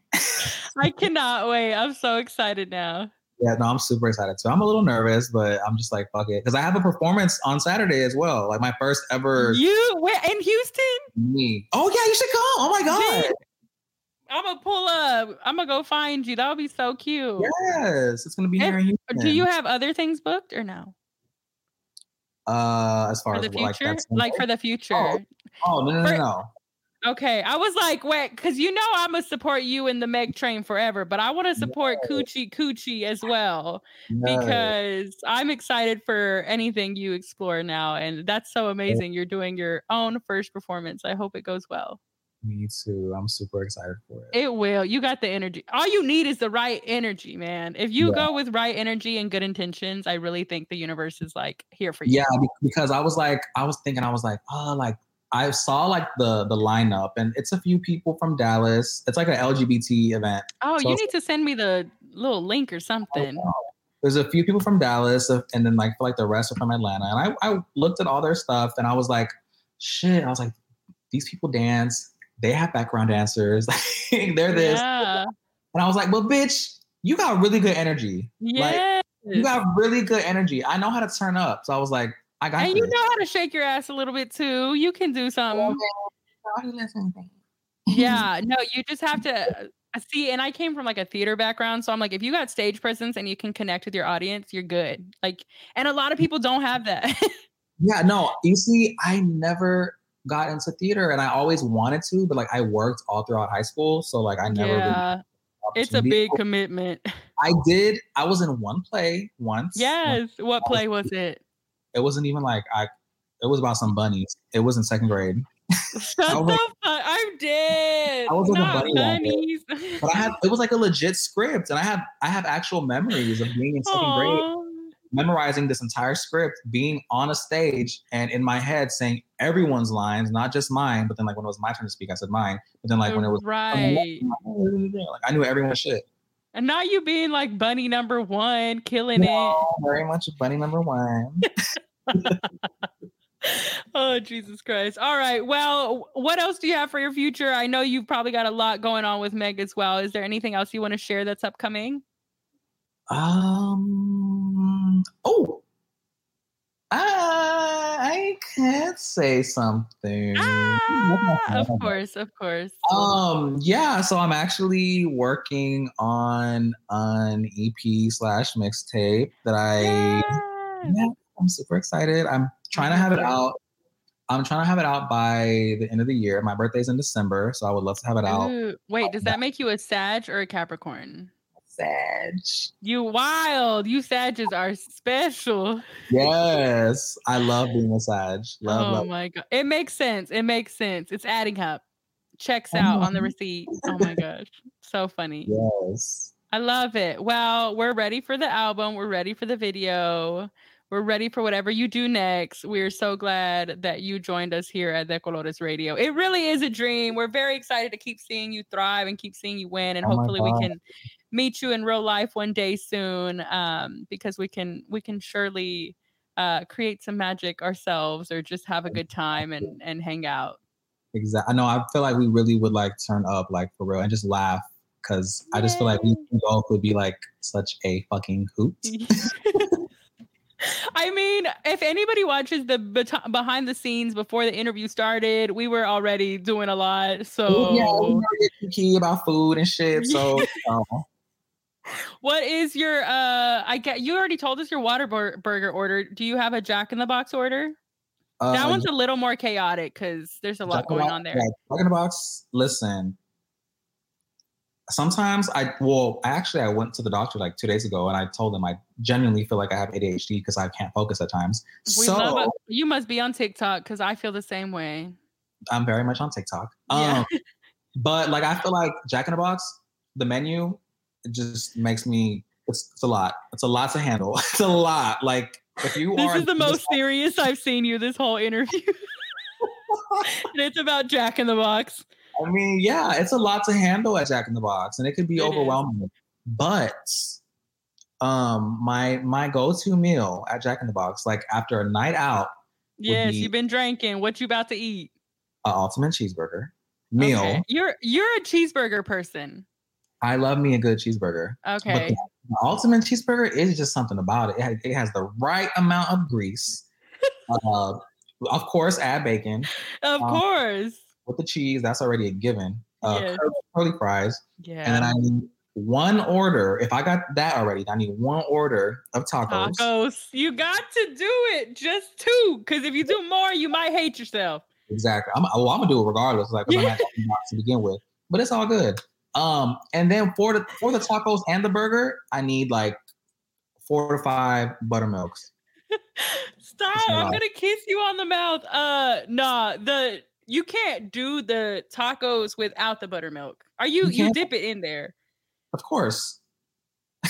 I cannot wait. I'm so excited now. Yeah, no, I'm super excited too. I'm a little nervous, but I'm just like fuck it because I have a performance on Saturday as well, like my first ever You where in Houston? me. Oh yeah, you should come. Oh my god. I'm gonna pull up. I'm gonna go find you. That would be so cute. Yes, it's gonna be And here. Do you have other things booked or no? uh as far For as the like future? that's Like for the future. oh no no no for- no. Okay. I was like, wait, because you know I'm gonna support you in the Meg train forever, but I want to support Coochie Coochie as well no. because I'm excited for anything you explore now. And that's so amazing. You're doing your own first performance. I hope it goes well. Me too. I'm super excited for it. It will. You got the energy. All you need is the right energy, man. If you Yeah. go with right energy and good intentions, I really think the universe is like here for you. Yeah, because I was like, I was thinking, I was like, oh, like I saw like the the lineup, and it's a few people from Dallas. It's like an LGBT event. Oh, So you need to send me the little link or something. There's a few people from Dallas, uh, and then like for like the rest are from Atlanta. And I I looked at all their stuff, and I was like, shit. I was like, these people dance. They have background dancers. They're this, Yeah. and I was like, well, bitch, you got really good energy. Yeah. You got really good energy. I know how to turn up. So I was like, I got and this. you know how to shake your ass a little bit too. You can do something. Yeah. No, you just have to uh, see. And I came from like a theater background. So I'm like, if you got stage presence and you can connect with your audience, you're good. Like, and a lot of people don't have that. Yeah, no, you see, I never got into theater and I always wanted to, but like I worked all throughout high school. So like I never yeah. It's a big commitment. I did, I was in one play once. Yes. What play was it? It wasn't even like I it was about some bunnies. It was in second grade. Shut I the was fuck. I'm dead. I was like a Not bunny rabbit. bunnies. But I had it was like a legit script and I have I have actual memories of being in second grade, memorizing this entire script, being on a stage and in my head saying everyone's lines, not just mine, but then like when it was my turn to speak, I said mine. But then like when it was right. like I knew everyone's shit. And now you being like bunny number one, killing No, very much bunny number one. it. Oh, Jesus Christ. All right. Well, what else do you have for your future? I know you've probably got a lot going on with Meg as well. Is there anything else you want to share that's upcoming? Um. Oh. I can't say something. Ah, of course, of course. Um. Yeah. So I'm actually working on an EP slash mixtape that I. Yes. Yeah, I'm super excited. I'm trying to have it out. I'm trying to have it out by the end of the year. My birthday's in December, so I would love to have it out. Ooh, wait, does that make you a Sag or a Capricorn? Sag. You wild. You Sages are special. Yes, I love being a Sag. Love, oh love. my god. It makes sense. It makes sense. It's adding up. Checks oh out on the receipt. Oh my gosh. So funny. Yes. I love it. Well, we're ready for the album. We're ready for the video. We're ready for whatever you do next. We're so glad that you joined us here at De Colores Radio. It really is a dream. We're very excited to keep seeing you thrive and keep seeing you win. And Oh hopefully we can meet you in real life one day soon. Um, because we can we can surely uh create some magic ourselves or just have a good time and and hang out. Exactly. I know. I feel like we really would like turn up, like for real, and just laugh because I just feel like we both would be like such a fucking hoot. I mean, if anybody watches the bet- behind the scenes before the interview started, we were already doing a lot. So, yeah, we key about food and shit. So, what is your? uh I get you already told us your water bur- burger order. Do you have a Jack in the Box order? that uh, one's a little more chaotic because there's a lot Jack going on there. yeah, Jack in the Box. Listen, sometimes I well, actually, I went to the doctor like two days ago, and I told him I genuinely feel like I have ADHD because I can't focus at times. We so it. You must be on TikTok because I feel the same way. I'm very much on TikTok. Yeah. Um, but like I feel like Jack in the Box, the menu it just makes me. It's, it's a lot. It's a lot to handle. It's a lot. Like if you This are is the most serious I've seen you this whole interview. and it's about Jack in the Box. I mean, yeah, it's a lot to handle at Jack in the Box, and it can be It is. overwhelming. But um, my my go to meal at Jack in the Box, like after a night out, Yes, be- you've been drinking. What you about to eat? a ultimate cheeseburger meal. Okay. You're you're a cheeseburger person. I love me a good cheeseburger. Okay. The ultimate cheeseburger is just something about it. It has, it has the right amount of grease. uh, of course, add bacon Of um, course. with the cheese. That's already a given. Uh, Yes. curly, curly fries, Yeah. and then I need one order. If I got that already, I need one order of tacos. Tacos. You got to do it. Just two. Because if you do more, you might hate yourself. Exactly. I'm, well, I'm gonna do it regardless, like 'cause I'm at Jack in the Box to begin with. But it's all good. Um, and then for the for the tacos and the burger, I need like four to five buttermilks. Stop. I'm gonna kiss you on the mouth. Uh nah, the you can't do the tacos without the buttermilk. Are you You you dip it in there? Of course.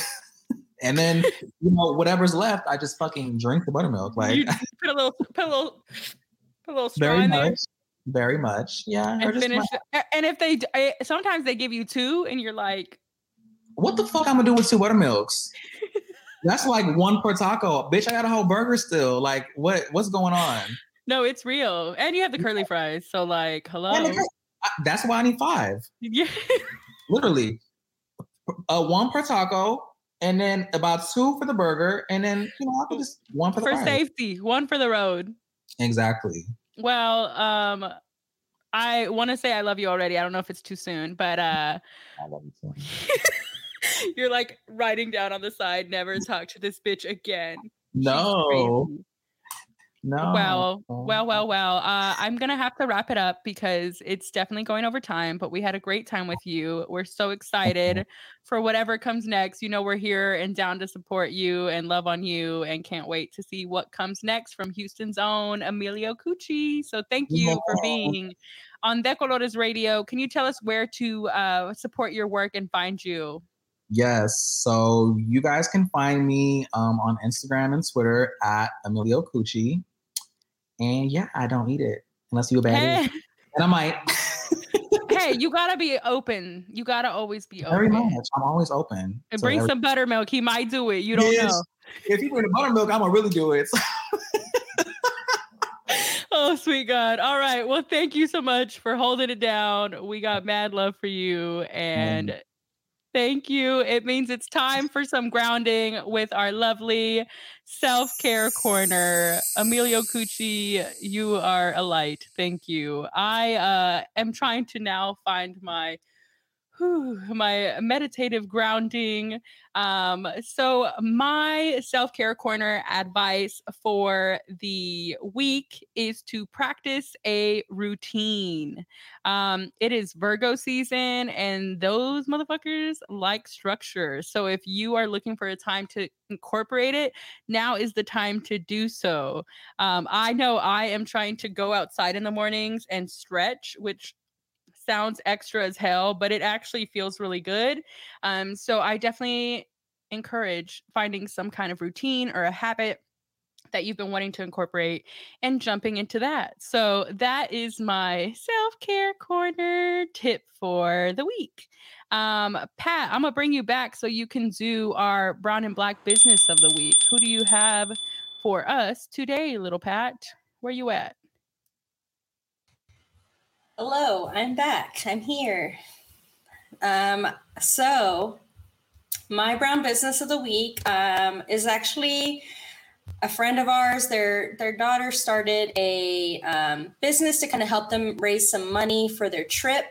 and then you know whatever's left, I just fucking drink the buttermilk. Like you put a little put a little put a little straw very in there much, very much. Yeah. and just finish. And if they sometimes they give you two and you're like, what the fuck I'm gonna do with two buttermilks? That's like one per taco, bitch. I got a whole burger still. Like, what? What's going on? no, it's real. And you have the curly fries. So like, hello. That's why I need five. Yeah. literally uh, one per taco and then about two for the burger and then you know I could just one for the for fries. safety, one for the road. exactly Well, um, I want to say I love you already. I don't know if it's too soon, but uh, I love you so you're like writing down on the side, never talk to this bitch again. No. No Well, well, well, well. Uh, I'm gonna have to wrap it up because it's definitely going over time. But we had a great time with you. We're so excited for whatever comes next. You know, we're here and down to support you and love on you, and can't wait to see what comes next from Houston's own Emilio Cucci. So thank you for being on De Colores Radio. Can you tell us where to uh, support your work and find you? yes so you guys can find me um, on instagram and twitter at emilio cucci and yeah i don't eat it unless you a baddie Hey, and i might hey, you gotta be open. You gotta always be open. very much i'm always open And to bring every- some buttermilk. He might do it. You don't Yes. know. if you bring the buttermilk i'm gonna really do it Oh, sweet God. All right. Well, thank you so much for holding it down. We got mad love for you. And thank you. It means it's time for some grounding with our lovely self care corner. Emilio Cucci, you are a light. Thank you. I uh, am trying to now find my. Whew, my meditative grounding. Um, so my self-care corner advice for the week is to practice a routine. Um, it is Virgo season, and those motherfuckers like structure. So if you are looking for a time to incorporate it, now is the time to do so. Um, I know I am trying to go outside in the mornings and stretch, which sounds extra as hell, but it actually feels really good. Um, so I definitely encourage finding some kind of routine or a habit that you've been wanting to incorporate and jumping into that. So that is my self-care corner tip for the week. Um, Pat, I'm gonna bring you back so you can do our brown and black business of the week. Who do you have for us today, little Pat? Where you at? Hello, I'm back. I'm here. Um, so my brown business of the week um, is actually a friend of ours. Their their daughter started a um, business to kind of help them raise some money for their trip.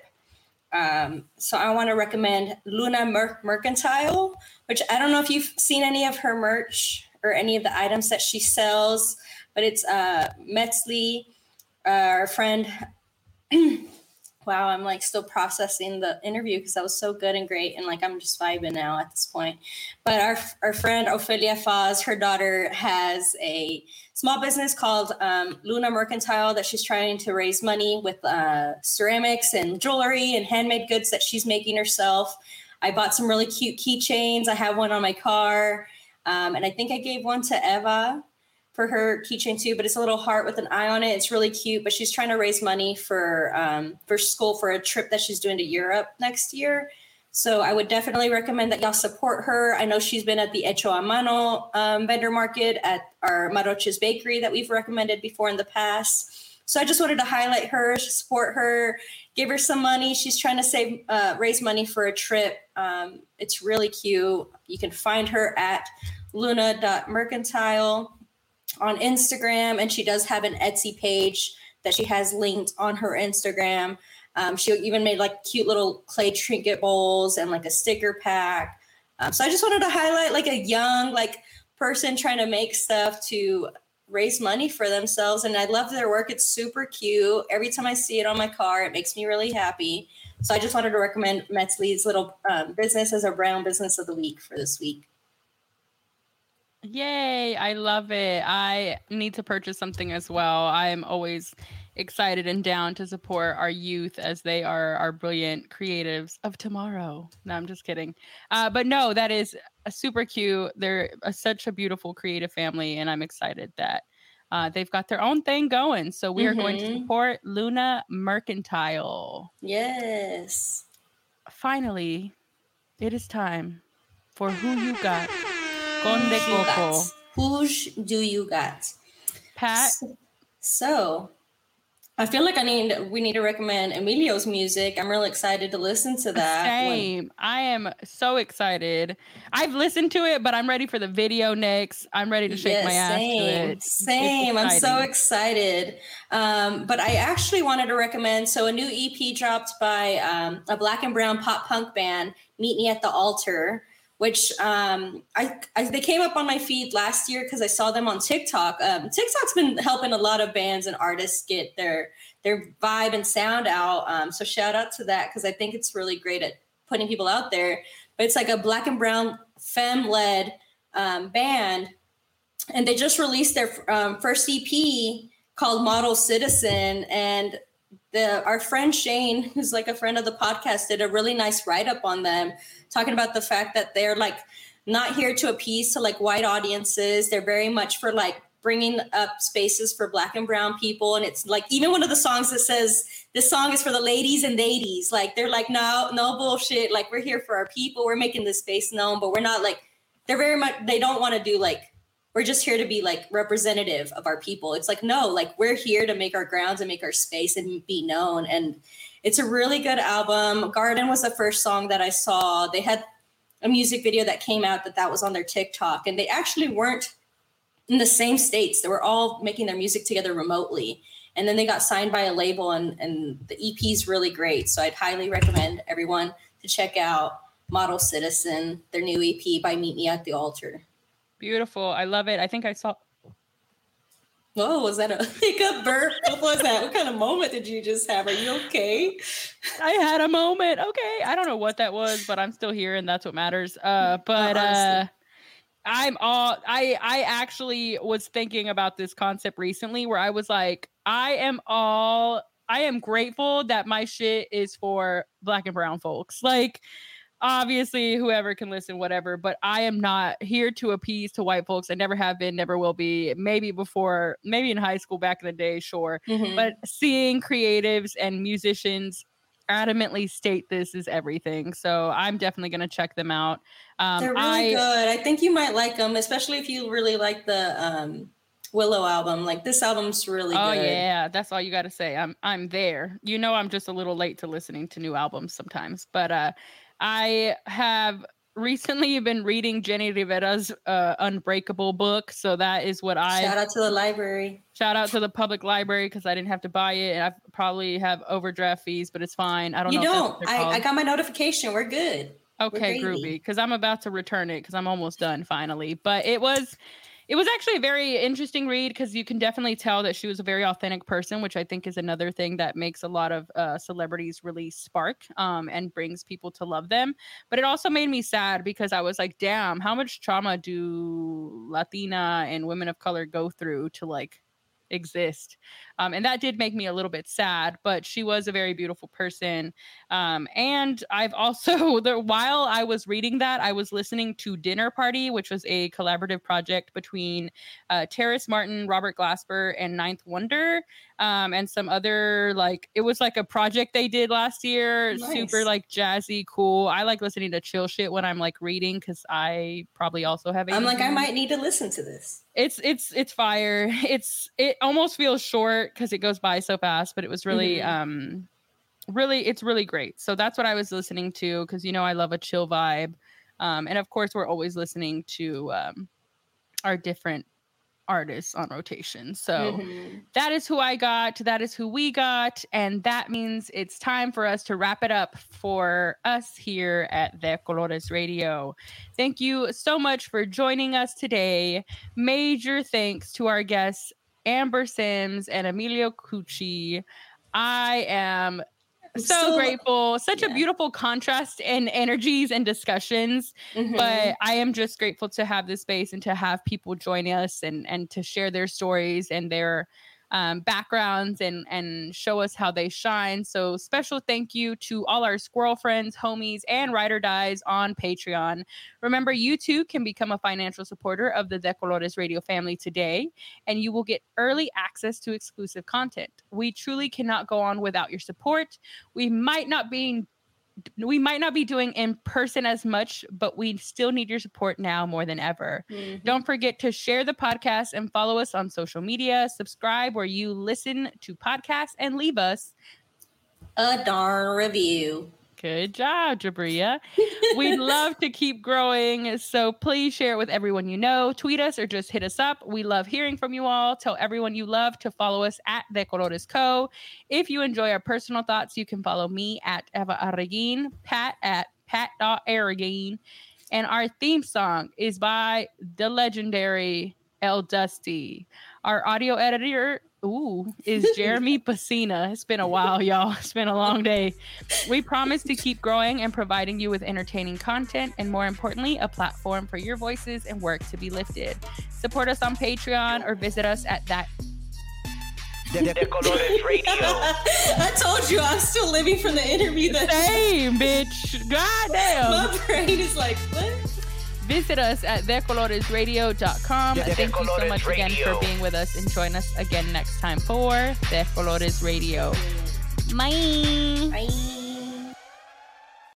Um, so I want to recommend Luna Mer- Mercantile, which I don't know if you've seen any of her merch or any of the items that she sells, but it's uh, Metzli, uh, our friend wow, I'm like still processing the interview because that was so good and great, and like I'm just vibing now at this point. But our our friend Ophelia Faz, her daughter has a small business called um, Luna Mercantile that she's trying to raise money with uh, ceramics and jewelry and handmade goods that she's making herself. I bought some really cute keychains. I have one on my car. Um, and I think I gave one to Eva for her keychain too, but it's a little heart with an eye on it. It's really cute, but she's trying to raise money for um, for school for a trip that she's doing to Europe next year. So I would definitely recommend that y'all support her. I know she's been at the Hecho a Mano um, vendor market at our Maroches Bakery that we've recommended before in the past. So I just wanted to highlight her, support her, give her some money. She's trying to save, uh, raise money for a trip. Um, it's really cute. You can find her at luna.mercantile on Instagram, and she does have an Etsy page that she has linked on her Instagram. Um, she even made like cute little clay trinket bowls and like a sticker pack. Um, so I just wanted to highlight like a young like person trying to make stuff to raise money for themselves. And I love their work. It's super cute. Every time I see it on my car, it makes me really happy. So I just wanted to recommend Metzli's little um, business as a brown business of the week for this week. Yay, I love it. I need to purchase something as well. I am always excited and down to support our youth as they are our brilliant creatives of tomorrow. No, I'm just kidding. Uh, but no, that is a super cute. They're a, such a beautiful creative family, and I'm excited that uh, they've got their own thing going. So we are going to Mhm. support Luna Mercantile. Yes. Finally, it is time for Who You Got. Con de Coco. got? Who's do you got? Pat, So I feel like I need we need to recommend Emilio's music. I'm really excited to listen to that. when- Same. I am so excited. I've listened to it, but I'm ready for the video next. I'm ready to shake my Yes, ass same, to it. Same. I'm so excited. Um, but I actually wanted to recommend so a new EP dropped by um, a black and brown pop punk band, Meet Me at the Altar, which um, I, I they came up on my feed last year because I saw them on TikTok. Um, TikTok's been helping a lot of bands and artists get their their vibe and sound out. Um, so shout out to that because I think it's really great at putting people out there. But it's like a black and brown femme led um, band and they just released their um, first EP called Model Citizen. And the our friend Shane, who's like a friend of the podcast, did a really nice write up on them, talking about the fact that they're like not here to appease to like white audiences. They're very much for like bringing up spaces for black and brown people. And it's like even one of the songs that says this song is for the ladies and ladies. Like they're like no no bullshit. Like we're here for our people. We're making this space known but we're not like they're very much they don't want to do like we're just here to be like representative of our people. It's like no like we're here to make our grounds and make our space and be known. And it's a really good album. Garden was the first song that i saw. They had a music video that came out that that was on their tiktok and they actually weren't in the same states. They were all making their music together remotely. And then they got signed by a label and, and the ep is really great. So i'd highly recommend everyone to check out model citizen their new ep by meet me at the altar. Beautiful. I love it. I think I saw Whoa, was that a hiccup burp? What was that? What kind of moment did you just have? Are you okay? I had a moment. Okay. I don't know what that was, but I'm still here and that's what matters. Uh but uh. I'm all I I actually was thinking about this concept recently where I was like, I am all I am grateful that my shit is for black and brown folks. Like obviously whoever can listen whatever but i am not here to appease to white folks i never have been never will be maybe before maybe in high school back in the day sure Mhm. but seeing creatives and musicians adamantly state this is everything so i'm definitely going to check them out um they're really I, good. I think you might like them, especially if you really like the um, Willow album. Like this album's really oh good. yeah that's all you got to say i'm i'm there you know i'm just a little late to listening to new albums sometimes but uh i have recently been reading Jenni Rivera's uh, unbreakable book so that is what i Shout out to the library. shout out to the public library because i didn't have to buy it and i probably have overdraft fees but it's fine i don't You know don't. I, I got my notification. We're good. Okay, gravy. groovy. Because I'm about to return it because I'm almost done finally. But it was, it was actually a very interesting read because you can definitely tell that she was a very authentic person, which I think is another thing that makes a lot of uh, celebrities really spark um, and brings people to love them. But it also made me sad because I was like, damn, how much trauma do Latina and women of color go through to like exist. Um, and that did make me a little bit sad, but she was a very beautiful person. Um, and I've also, the, while I was reading that, I was listening to Dinner Party, which was a collaborative project between uh, Terrace Martin, Robert Glasper, and 9th Wonder, um, and some other like it was like a project they did last year. Super like jazzy, cool. I like listening to chill shit when I'm like reading because I probably also have. I'm like, I might need to listen to this. it's it's it's fire it's it almost feels short because it goes by so fast but it was really Mhm. um really it's really great so that's what i was listening to because you know i love a chill vibe um and of course we're always listening to um our different artists on rotation so Mhm. that is who I got. That is who we got. And that means it's time for us to wrap it up for us here at De Colores Radio. Thank you so much for joining us today. Major thanks to our guests, Amber Sims and Emilio Cucci. I am I'm so grateful. Such a beautiful contrast in energies and discussions Mhm. but I am just grateful to have this space and to have people join us and and to share their stories and their um, backgrounds and and show us how they shine. So special thank you to all our squirrel friends, homies, and ride or dies on Patreon. Remember, you too can become a financial supporter of the De Colores Radio family today, and you will get early access to exclusive content. We truly cannot go on without your support. We might not be we might not be doing in person as much, but we still need your support now more than ever. Mhm. Don't forget to share the podcast and follow us on social media. Subscribe where you listen to podcasts and leave us. a darn review. Good job, Jabria. We'd love to keep growing. So please share it with everyone you know. Tweet us or just hit us up. We love hearing from you all. Tell everyone you love to follow us at The Colores Co. If you enjoy our personal thoughts, you can follow me at Eva Arreguin, Pat at Pat.Arreguin. And our theme song is by the legendary El Dusty. Our audio editor, ooh, is Jeremy Pacina. It's been a while, y'all. It's been a long day. We promise to keep growing and providing you with entertaining content and, more importantly, a platform for your voices and work to be lifted. Support us on Patreon or visit us at that. De, de, de Colores Radio. I told you I'm still living from the interview that Same, bitch. God damn. my brain is like, what? Visit us at thecoloresradio.com. De- de Thank you so Colores much again for being with us and join us again next time for De Colores Radio. Bye. Bye.